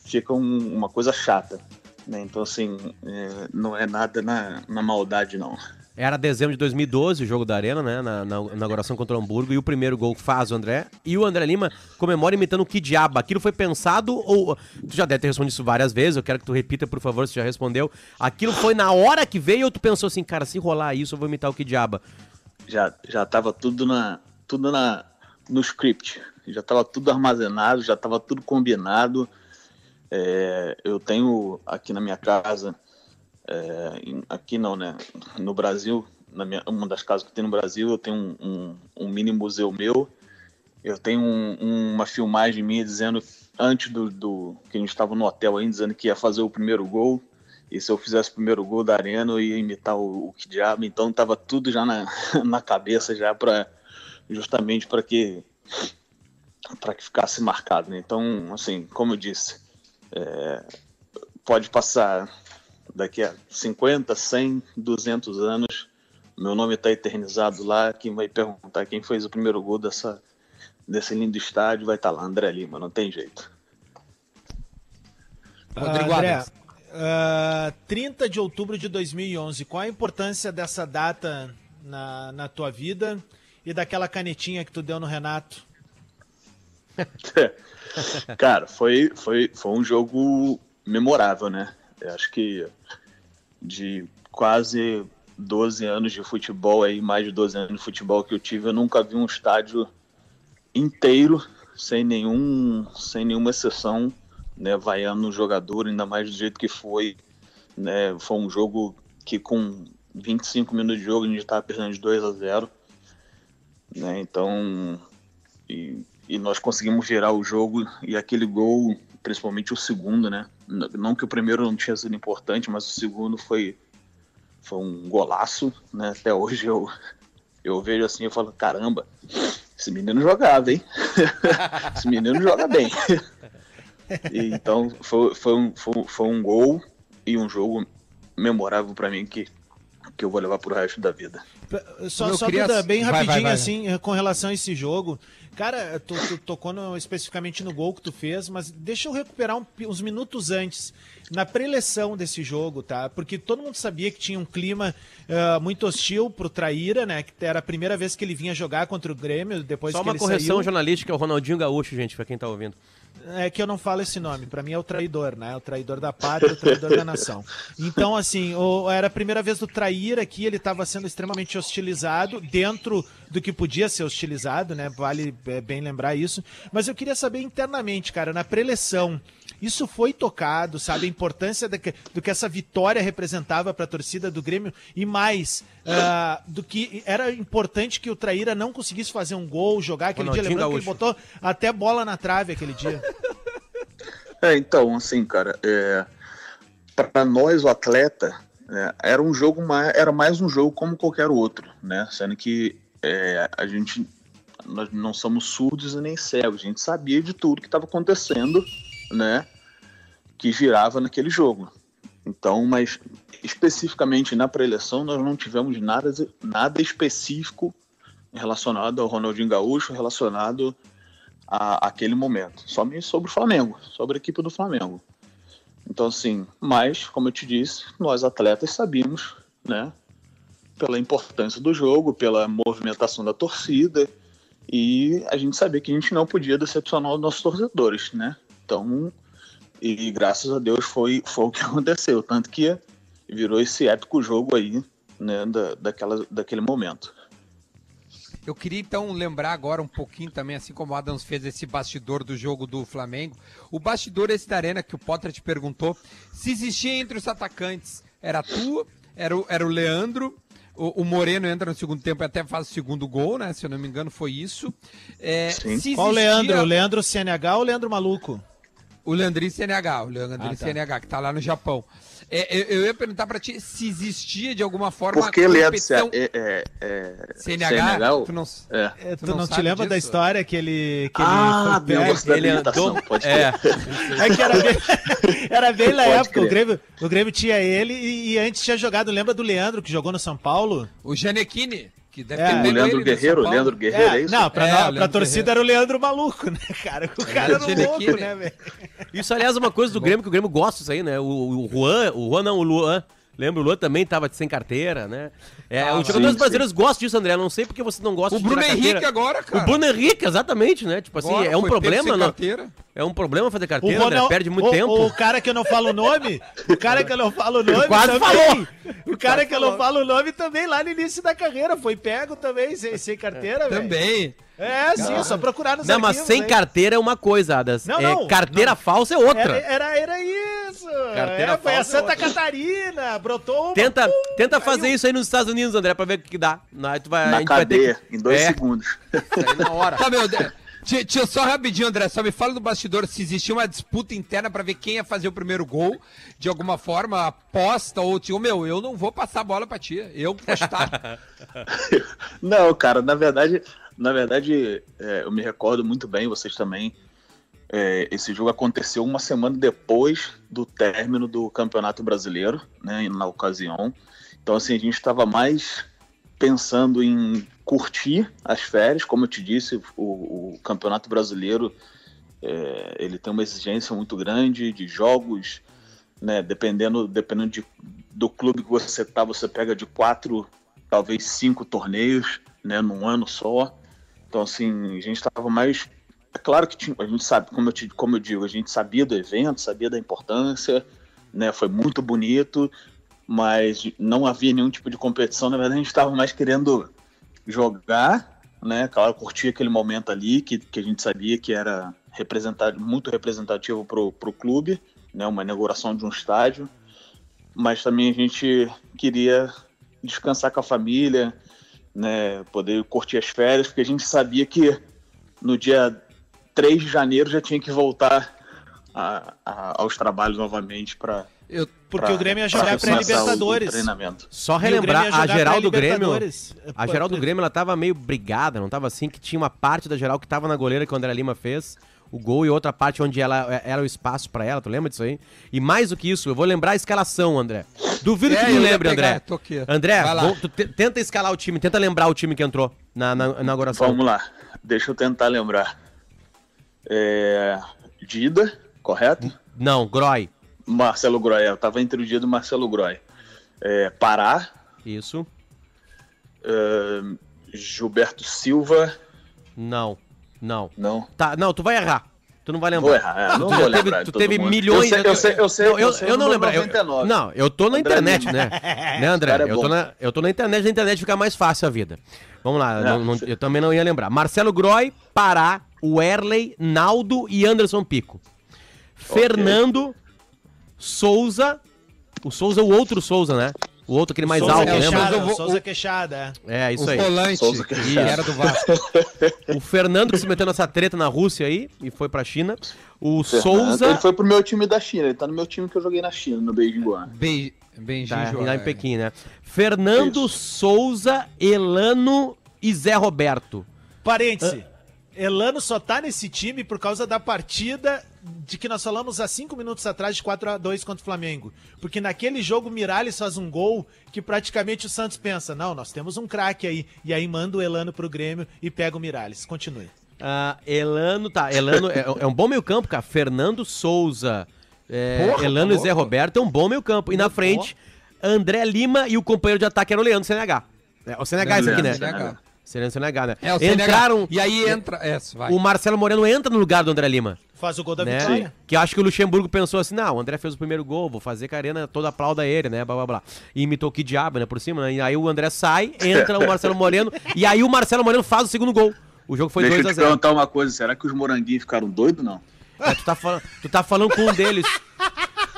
fica um- uma coisa chata. Né? Então, assim, é, não é nada na, na maldade, não. Era dezembro de 2012, o jogo da Arena, né? Na, na inauguração contra o Hamburgo. E o primeiro gol faz o André. E o André Lima comemora imitando o que diabo. Aquilo foi pensado ou. Tu já deve ter respondido isso várias vezes. Eu quero que tu repita, por favor, se já respondeu. Aquilo foi na hora que veio ou tu pensou assim, cara, se rolar isso, eu vou imitar o que diaba? Já, já tava tudo, na, tudo na, no script. Já tava tudo armazenado, já tava tudo combinado. É, eu tenho aqui na minha casa, é, aqui não, né? No Brasil, na minha, uma das casas que tem no Brasil, eu tenho um, um, um mini museu meu. Eu tenho um- um- uma filmagem minha dizendo, antes do, do que a gente estava no hotel ainda, dizendo que ia fazer o primeiro gol. E se eu fizesse o primeiro gol da Arena, eu ia imitar o, o que diabo. Então tava tudo já na, na cabeça já para justamente para que para que ficasse marcado. Né? Então, assim, como eu disse, é, pode passar daqui a 50, 100, 200 anos, meu nome está eternizado lá. Quem vai perguntar quem fez o primeiro gol dessa, desse lindo estádio vai estar lá, André Lima, não tem jeito. Rodrigo Ah, André, Adams. ah, 30 de outubro de 2011, qual a importância dessa data na, na tua vida e daquela canetinha que tu deu no Renato? Cara, foi, foi, foi um jogo memorável, né? Eu acho que de quase 12 anos de futebol, aí, mais de 12 anos de futebol que eu tive, eu nunca vi um estádio inteiro, sem nenhum, sem nenhuma exceção, né, vaiando um jogador, ainda mais do jeito que foi, né, foi um jogo que com 25 minutos de jogo a gente estava perdendo de 2 a 0, né, então, e, e nós conseguimos virar o jogo e aquele gol, principalmente o segundo, né, não que o primeiro não tinha sido importante, mas o segundo foi, foi um golaço, né, até hoje eu, eu vejo assim e falo, caramba, esse menino jogava, hein? esse menino joga bem. E, então foi, foi, um, foi, foi um gol e um jogo memorável para mim que, que eu vou levar pro resto da vida. Só, Eu só queria- Duda, bem vai, vai, rapidinho, vai. assim, eh, com relação a esse jogo. Cara, tu, tu tocou no- especificamente no gol que tu fez, mas deixa eu recuperar um uns minutos antes, na preleção desse jogo, tá? Porque todo mundo sabia que tinha um clima ah, muito hostil pro Traíra, né? Que era a primeira vez que ele vinha jogar contra o Grêmio, depois Só que uma correção saiu. jornalística, é o Ronaldinho Gaúcho, gente, pra quem tá ouvindo. É que eu não falo esse nome. Pra mim é o traidor, né? O traidor da pátria, o traidor da nação. Então, assim, o- era a primeira vez do trair aqui, ele estava sendo extremamente hostilizado, dentro do que podia ser hostilizado, né? Vale é, bem lembrar isso. Mas eu queria saber internamente, cara, na preleção, isso foi tocado, sabe? A importância que- do que essa vitória representava para a torcida do Grêmio e mais ah, do que era importante que o Traíra não conseguisse fazer um gol, jogar aquele dia. Ronaldinho Lembrando que ele Gaúcho. botou até bola na trave aquele dia. É, então, assim, cara, é, para nós, o atleta, é, era um jogo mais, era mais um jogo como qualquer outro, né? Sendo que é, a gente nós não somos surdos e nem cegos, a gente sabia de tudo que estava acontecendo, né? Que girava naquele jogo. Então, mas especificamente na preleção nós não tivemos nada, nada específico relacionado ao Ronaldinho Gaúcho, relacionado a aquele momento. Somente sobre o Flamengo, sobre a equipe do Flamengo. Então, assim, mas, como eu te disse, nós atletas sabíamos, né, pela importância do jogo, pela movimentação da torcida, e a gente sabia que a gente não podia decepcionar os nossos torcedores, né? Então, e graças a Deus foi, foi o que aconteceu, tanto que virou esse épico jogo aí, né, da, daquela, daquele momento. Eu queria então lembrar agora um pouquinho também, assim como o Adams fez esse bastidor do jogo do Flamengo. O bastidor esse da arena que o Potter te perguntou se existia entre os atacantes. Era tu, era o, era o Leandro, o, o Moreno entra no segundo tempo e até faz o segundo gol, né? Se eu não me engano, foi isso. É, Sim. se Qual o existia- Leandro? O Leandro CNH ou o Leandro Maluco? O Leandrinho CNH, o Leandrinho Ah, tá. CNH, que tá lá no Japão. É, eu, eu ia perguntar pra ti se existia de alguma forma Por que Leandro competição- é, é, é, CNH? o- Tu não... É. É, Tu tu não não, te lembra da disso? história que ele. Que Ah, ele da ele andou- pode É, crer. É que era bem, era bem na Pode época. O. Grêmio, o Grêmio tinha ele e, e antes tinha jogado. Lembra do Leandro que jogou no São Paulo? O Janequine, que deve É, ter o Leandro Guerreiro. Leandro Guerreiro, é, É, isso? não, pra, É, nó- o pra torcida era o Leandro maluco, né, cara? O cara era um louco, né, velho? Isso, aliás, é uma coisa do Grêmio, que o Grêmio gosta disso aí, né? O, o Juan, o Juan não, o Luan. Lembra, o Luan também tava sem carteira, né? É, Ah, os jogadores sim, brasileiros gostam disso, André. Não sei porque você não gosta O de Bruno tirar Henrique carteira. agora, cara. O Bruno Henrique, exatamente, né? Tipo assim, Agora é um problema, não? carteira. É um problema fazer O carteira, André, perde muito o, tempo. O cara que eu não falo o nome, o cara que eu não falo o nome Quase também. falou. O cara que eu não falo o nome também lá no início da carreira foi pego também sem, sem carteira, velho. Também. É, sim, só procurar nos Não, mas arquivos sem aí. carteira é uma coisa, Adas. Não, é, não, carteira falsa é outra. Era, era, era isso. Carteira é, foi a falsa é Santa outra. Catarina, brotou uma- Tenta, Pum, tenta caiu. fazer isso aí nos Estados Unidos, André, pra ver o que, dá. Aí tu vai, a Na gente vai ter cadeia, que- em dois É, segundos. aí na hora. Tá, meu Deus. Tia, tia, só rapidinho, André, só me fala do bastidor se existia uma disputa interna pra ver quem ia fazer o primeiro gol, de alguma forma, aposta, ou tipo, meu, eu não vou passar a bola pra ti, eu que vou chutar. Não, cara, na verdade, na verdade, é, eu me recordo muito bem, vocês também. é, esse jogo aconteceu uma semana depois do término do Campeonato Brasileiro, né, na ocasião. Então, assim, a gente estava mais pensando em curtir as férias, como eu te disse, o, o Campeonato Brasileiro é, ele tem uma exigência muito grande de jogos, né, dependendo, dependendo de, do clube que você tá, você pega de quatro, talvez cinco torneios, né, num ano só. Então, assim, a gente estava mais. É claro que tinha, a gente sabe, como eu, te, como eu digo, a gente sabia do evento, sabia da importância, né, foi muito bonito, mas não havia nenhum tipo de competição. Na verdade, a gente estava mais querendo jogar, né, claro, curtir aquele momento ali, que, que a gente sabia que era representado, muito representativo para o clube, né, uma inauguração de um estádio, mas também a gente queria descansar com a família, né, poder curtir as férias, porque a gente sabia que no dia 3 de janeiro já tinha que voltar a- a- aos trabalhos novamente para Eu, Porque o Grêmio ia jogar pré-Libertadores. treinamento. Só relembrar, a geral do Grêmio. A geral do Grêmio, ela tava meio brigada, não tava assim, que tinha uma parte da geral que tava na goleira que o André Lima fez, o gol, e outra parte onde ela era o espaço pra ela, tu lembra disso aí? E mais do que isso, eu vou lembrar a escalação, André. Duvido que É, tu eu ia lembre, André. tô aqui. André, tu te- tenta escalar o time, tenta lembrar o time que entrou na, na inauguração. Vamos lá, deixa eu tentar lembrar. É, Dida, correto? Não, Groy. Marcelo Groy, eu tava entre o Dida e o Marcelo Groy. É, Pará, Isso. é, Gilberto Silva, Não. Não. não. Tá, não, tu vai errar. Tu não vai lembrar. Vou errar, é, não tu vou já lembrar teve, de tu todo teve mundo. milhões Eu sei, eu sei, eu sei, Não, eu, eu sei eu não lembro. Eu, 99. não, eu tô na André internet, né? né, André? é eu, tô na, eu tô na internet, na internet fica mais fácil a vida. Vamos lá, Não, não- eu também não ia lembrar. Marcelo Groy, Pará, Werley, Naldo e Anderson Pico. Fernando, Souza. O Souza é o outro Souza, né? O outro, aquele mais Souza alto, Queixada, lembra? Vou- Souza Queixada, é. É, isso o aí. volante, Souza que era do Vasco. O Fernando que se meteu nessa treta na Rússia aí e foi pra China. O Fernando, Souza. Ele foi pro meu time da China, ele tá no meu time que eu joguei na China, no Beijing Guan. Bem, bem Tá, lá em. Pequim, né? Fernando Isso. Souza, Elano e Zé Roberto. Parêntese. Elano só tá nesse time por causa da partida de que nós falamos há cinco minutos atrás de 4 a 2 contra o Flamengo. Porque naquele jogo o Miralles faz um gol que praticamente o Santos pensa, não, nós temos um craque aí. E aí manda o Elano pro Grêmio e pega o Miralles. Continue. Ah, Elano, tá. Elano é, é um bom meio campo, cara. Fernando Souza, é, Porra, Elano tá e Zé. Roberto é um bom meio campo. E na frente, André Lima e o companheiro de ataque era o Leandro CNH. É, o CNH esse aqui, né? CNH. CNH, né? É, o CNH. Entraram. E aí entra. É, vai. O Marcelo Moreno entra no lugar do André Lima. Faz o gol da né? vitória. Que eu acho que o Luxemburgo pensou assim: não, o André fez o primeiro gol, vou fazer que a arena toda aplauda ele, né? Blá blá blá. E imitou que diabo, né? Por cima, né? E aí o André sai, entra o Marcelo Moreno, e aí o Marcelo Moreno faz o segundo gol. O jogo foi Deixa eu 2 a te 0 perguntar uma coisa, será que os moranguinhos ficaram doidos não? É, tu, tá falando, tu tá falando com um deles.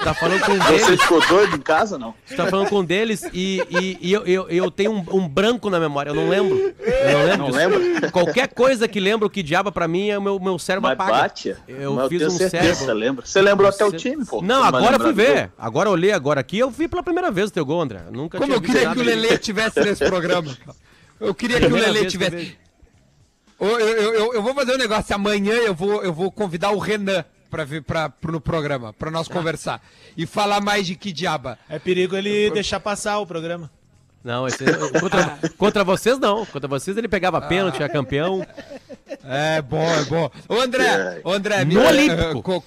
Tá falando com um Você deles. ficou doido em casa não? Tu tá falando com um deles e, e, e eu, eu, eu tenho um, um branco na memória, eu não lembro. Eu não lembro. Não? Qualquer coisa que lembra o que diaba pra mim, é o meu, meu cérebro Mas apaga. bate? Eu Mas fiz tenho um certeza, cérebro. Você lembra? Você lembrou até o Você- time, pô. Não, Você vai agora eu fui ver. Agora eu olhei agora aqui, eu vi pela primeira vez o teu gol, André. Nunca Como tinha eu queria que o. Lelê tivesse nesse programa. Eu queria que o Lelê eu tivesse. Eu, eu, eu, eu vou fazer um negócio. Amanhã eu vou, eu vou convidar o Renan pra vir pra, pro, no programa, pra nós conversar. E falar mais de que diaba. É perigo ele deixar passar o programa. Não, esse, contra, contra vocês não. Contra vocês ele pegava pênalti, era campeão. É bom, é bom. Ô André, É. ô André, No me- Olímpico. co-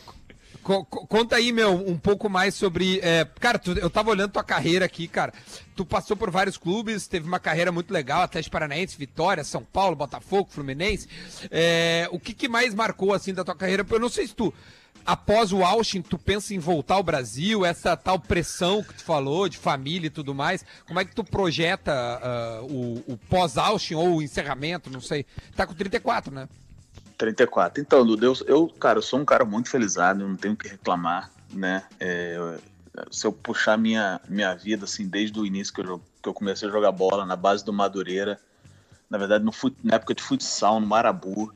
co- co- conta aí, meu, um pouco mais sobre. eh, cara, tu- eu tava olhando tua carreira aqui, cara. Tu passou por vários clubes, teve uma carreira muito legal, Atlético Paranaense, Vitória, São Paulo, Botafogo, Fluminense. Eh, o que, que mais marcou assim da tua carreira? Eu não sei se tu. Após o Austin, tu pensa em voltar ao Brasil, essa tal pressão que tu falou, de família e tudo mais, como é que tu projeta ah, o, o pós-Austin ou o encerramento, não sei. Tá com 34, né? 34. Então, Dudu, eu, cara, eu sou um cara muito felizado, não tenho o que reclamar, né? É, se eu puxar minha, minha vida, assim, desde o início que eu, que eu comecei a jogar bola na base do Madureira, na verdade, no, na época de futsal, no Marabu,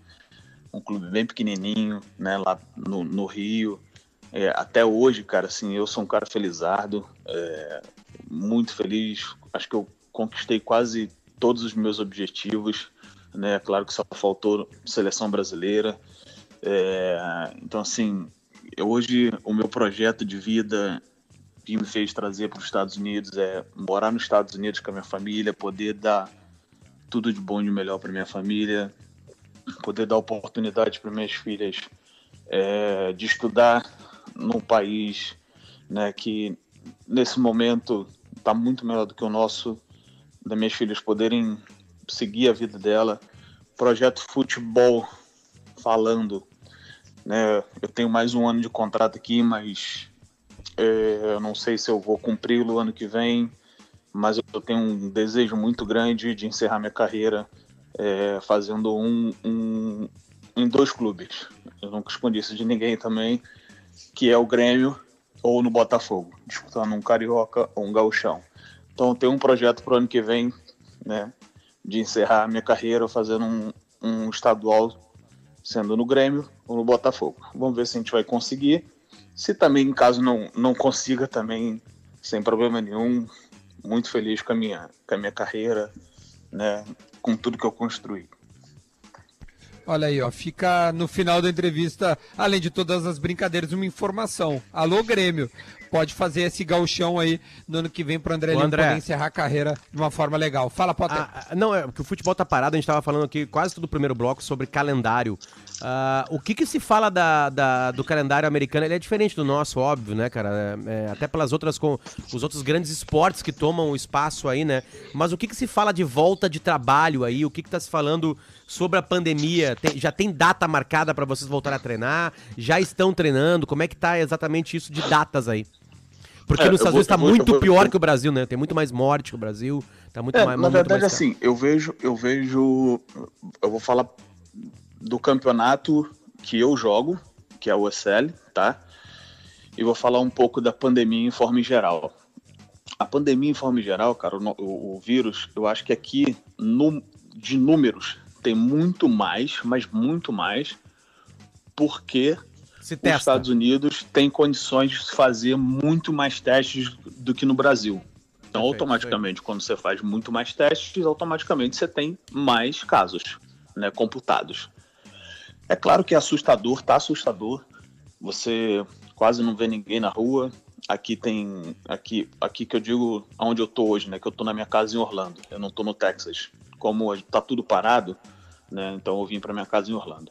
um clube bem pequenininho, né, lá no, no Rio. É, até hoje, cara, assim, eu sou um cara felizardo, é, muito feliz. Acho que eu conquistei quase todos os meus objetivos, né? Claro que só faltou seleção brasileira. É, então, assim, hoje o meu projeto de vida que me fez trazer para os Estados Unidos é morar nos Estados Unidos com a minha família, poder dar tudo de bom e de melhor para minha família, poder dar oportunidade para minhas filhas é, de estudar num país né, que nesse momento está muito melhor do que o nosso, das minhas filhas poderem seguir a vida dela. Projeto futebol falando, né? Eu tenho mais um ano de contrato aqui, mas é, eu não sei se eu vou cumpri-lo ano que vem, mas eu tenho um desejo muito grande de encerrar minha carreira é, fazendo um, um em dois clubes. Eu nunca escondi isso de ninguém também, que é o Grêmio ou no Botafogo, disputando um carioca ou um gauchão. Então tenho um projeto para o ano que vem, né, de encerrar minha carreira fazendo um, um estadual, sendo no Grêmio ou no Botafogo. Vamos ver se a gente vai conseguir. Se também, caso não, não consiga, também sem problema nenhum, muito feliz com a minha, com a minha carreira, né, com tudo que eu construí. Olha aí, ó, fica no final da entrevista, além de todas as brincadeiras, uma informação. Alô, Grêmio, pode fazer esse gauchão aí no ano que vem pro André Lima André. poder encerrar a carreira de uma forma legal. Fala, Potter. Ah, ah, não, é porque o futebol tá parado, a gente tava falando aqui quase todo o primeiro bloco sobre calendário. Ah, o que que se fala da, da- do calendário americano? Ele é diferente do nosso, óbvio, né, cara? É, é, até pelas outras, com os outros grandes esportes que tomam o espaço aí, né? Mas o que que se fala de volta de trabalho aí? O que que tá se falando sobre a pandemia? Tem- já tem data marcada pra vocês voltarem a treinar? Já estão treinando? Como é que tá exatamente isso de datas aí? Porque É, nos Estados Unidos tá vou- muito vou- pior que o Brasil, né? Tem muito mais morte que o Brasil. Tá muito É, mais na muito verdade, mais assim, eu vejo, eu vejo, eu vou falar do campeonato que eu jogo, que é o USL, tá? E vou falar um pouco da pandemia em forma geral. A pandemia em forma geral, cara, o, o- o vírus, eu acho que aqui, no- de números, tem muito mais, mas muito mais, porque Se os. Estados Unidos têm condições de fazer muito mais testes do que no Brasil. Então, Perfeito, automaticamente, quando você faz muito mais testes, automaticamente você tem mais casos né, computados. É claro que é assustador, tá assustador, você quase não vê ninguém na rua. Aqui tem, aqui, aqui que eu digo aonde eu tô hoje, né? Que eu tô na minha casa em Orlando. Eu não tô no Texas. Como tá tudo parado, né? Então eu vim para minha casa em Orlando.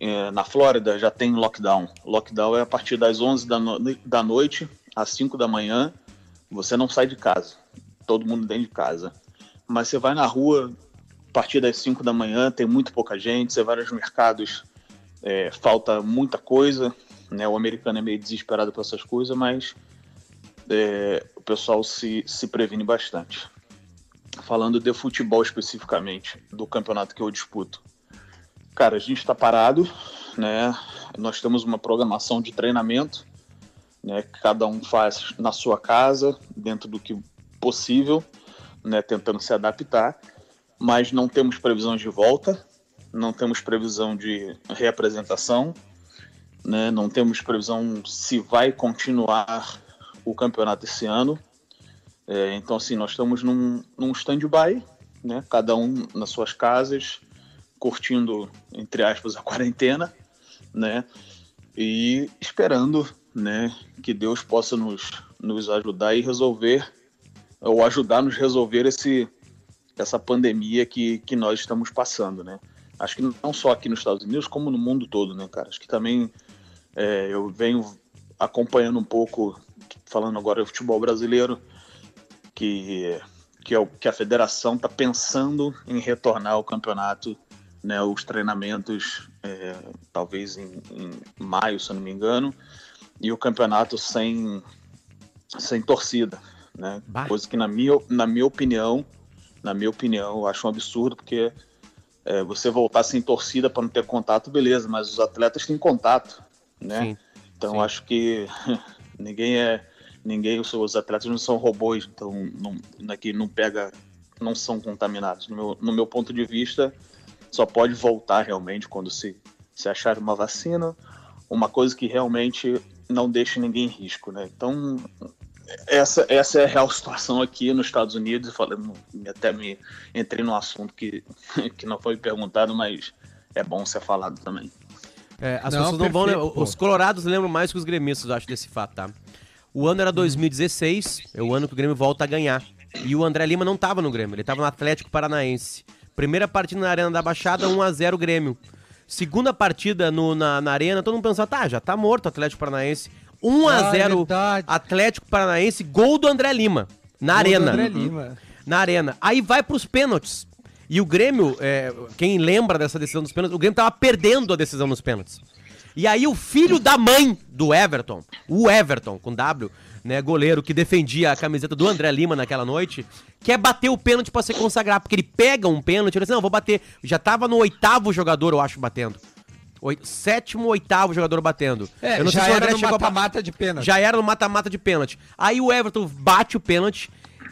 É, na Flórida já tem lockdown. Lockdown é a partir das 11 da, no da noite às 5 da manhã. Você não sai de casa. Todo mundo dentro de casa. Mas você vai na rua partir das 5 da manhã, tem muito pouca gente. Você vai nos mercados, é, falta muita coisa. Né? O americano é meio desesperado por essas coisas, mas é, o pessoal se, se previne bastante. Falando de futebol especificamente, do campeonato que eu disputo. Cara, a gente está parado, né? Nós temos uma programação de treinamento, né? Que cada um faz na sua casa, dentro do que possível, né? Tentando se adaptar, mas não temos previsão de volta, não temos previsão de reapresentação, né? Não temos previsão se vai continuar o campeonato esse ano. É, então, assim, nós estamos num, num stand-by, né? Cada um nas suas casas, curtindo, entre aspas, a quarentena, né? E esperando, né, que Deus possa nos, nos ajudar e resolver, ou ajudar a resolver esse, essa pandemia que, que nós estamos passando, né? Acho que não só aqui nos Estados Unidos, como no mundo todo, né, cara? Acho que também é, eu venho acompanhando um pouco, falando agora do futebol brasileiro, que, que, é o, que a federação está pensando em retornar ao campeonato né, os treinamentos é, talvez em, em, maio, se eu não me engano, e o campeonato sem, sem torcida, né? Coisa que na minha, na minha opinião, na minha opinião, eu acho um absurdo, porque é, você voltar sem torcida para não ter contato, beleza, mas os atletas têm contato, né? Sim, então sim. acho que ninguém é ninguém os, atletas não são robôs, então não, aqui não pega, não são contaminados. No meu, no meu ponto de vista, só pode voltar realmente quando se, se achar uma vacina, uma coisa que realmente não deixe ninguém em risco, né? Então, essa, essa é a real situação aqui nos Estados Unidos. Falei, até me entrei no assunto que, que não foi perguntado, mas é bom ser falado também. É, as não, pessoas não vão. Né? Os colorados lembram mais que os gremistas, acho, desse fato, tá? O ano era 2016, é o ano que o Grêmio volta a ganhar. E o André Lima não estava no Grêmio, ele estava no Atlético Paranaense. Primeira partida na Arena da Baixada, 1x0 Grêmio. Segunda partida no, na, na Arena, todo mundo pensando, tá, já tá morto o Atlético Paranaense. 1x0 ah, é Atlético Paranaense, gol do André Lima. Na gol Arena. André Lima. Na Arena. Aí vai pros pênaltis. E o Grêmio, é, quem lembra dessa decisão dos pênaltis, o Grêmio tava perdendo a decisão nos pênaltis. E aí o filho da mãe do Everton, o Everton, com W, né, goleiro que defendia a camiseta do André Lima naquela noite, quer bater o pênalti para se consagrar, porque ele pega um pênalti, ele diz, não, vou bater. Já tava no oitavo jogador, eu acho, batendo. Oito, sétimo, oitavo jogador batendo. É, eu não já sei se o André era no mata-mata de pênalti. Já era no mata-mata de pênalti. Aí o Everton bate o pênalti,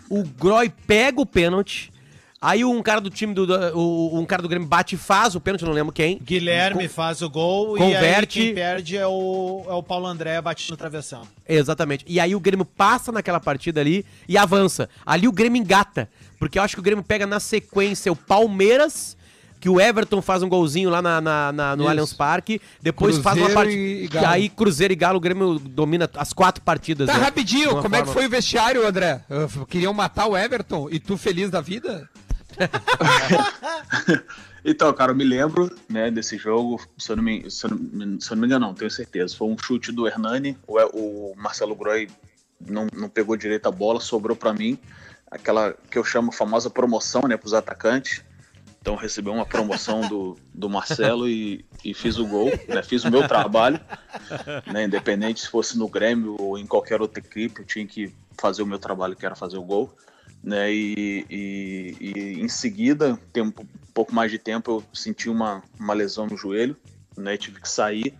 o Groy pega o pênalti, Aí um cara do time do, do um cara do Grêmio bate e faz o pênalti, não lembro quem. Guilherme faz o gol converte, e aí quem perde é o, é o Paulo André bate no travessão. Exatamente. E aí o Grêmio passa naquela partida ali e avança. Ali o Grêmio engata, porque eu acho que o Grêmio pega na sequência o Palmeiras que o Everton faz um golzinho lá na, na, na no Isso. Allianz Parque, depois Cruzeiro faz uma partida. E, aí Cruzeiro e Galo, o Grêmio domina as quatro partidas. Tá, né? rapidinho, como forma... é que foi o vestiário, André? Queriam matar o Everton e tu feliz da vida? então, cara, eu me lembro né, desse jogo, se eu, não me, se, eu não, se eu não me engano, não, tenho certeza. Foi um chute do Hernani, o, o Marcelo Groy não, não pegou direito a bola, sobrou para mim. Aquela que eu chamo famosa promoção né, para os atacantes. Então recebi uma promoção do, do Marcelo e, e fiz o gol, né? fiz o meu trabalho, né? independente se fosse no Grêmio ou em qualquer outra equipe, eu tinha que fazer o meu trabalho, que era fazer o gol né? E, e, e, em seguida, tem um pouco mais de tempo, eu senti uma, uma lesão no joelho, né? Tive que sair.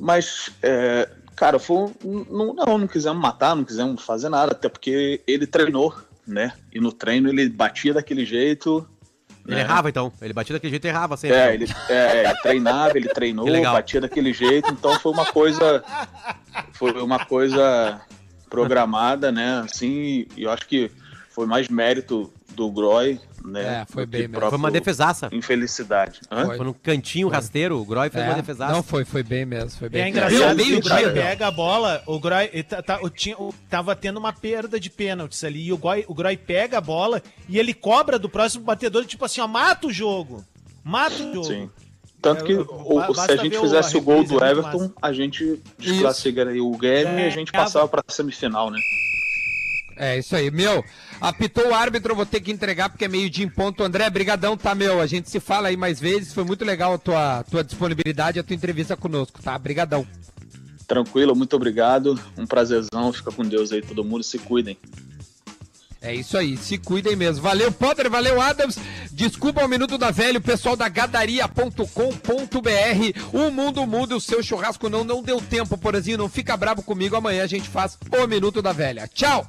Mas, é, cara, foi, não, não, não quisemos matar, não quisemos fazer nada, até porque ele treinou, né? E no treino ele batia daquele jeito. Ele né? errava então, ele batia daquele jeito e errava sempre. É, ele, é, ele treinava, ele treinou, batia daquele jeito, então foi uma coisa. Foi uma coisa programada, né? Assim, e eu acho que foi mais mérito do Groy né? É, foi bem mesmo. Foi uma defesaça. Infelicidade. Hã? Foi. Foi no cantinho rasteiro, o Groy fez É, uma defesaça. Não, foi, foi bem mesmo, foi E bem. é engraçado meio o Groy dia, pega a bola, o Groy tá- tá- o tinha, o- tava tendo uma perda de pênaltis ali, e o Groy, o Groy pega a bola e ele cobra do próximo batedor, tipo assim, ó, mata o jogo. Mata o jogo. Sim. Tanto que É, o- se a gente fizesse o gol do Everton, a gente desclassificaria o Grêmio e a gente É, passava pra semifinal, né? É isso aí, meu. Apitou o árbitro, eu vou ter que entregar porque é meio dia em ponto. André, brigadão, tá, meu? A gente se fala aí mais vezes. Foi muito legal a tua, tua disponibilidade, a tua entrevista conosco, tá? Brigadão. Tranquilo, muito obrigado. Um prazerzão. Fica com Deus aí, todo mundo. Se cuidem. É isso aí, se cuidem mesmo. Valeu, Potter, valeu, Adams. Desculpa o Minuto da Velha, o pessoal da gadaria.com.br. O mundo muda, o seu churrasco não, não deu tempo, porazinho. Não fica bravo comigo, amanhã a gente faz o Minuto da Velha. Tchau!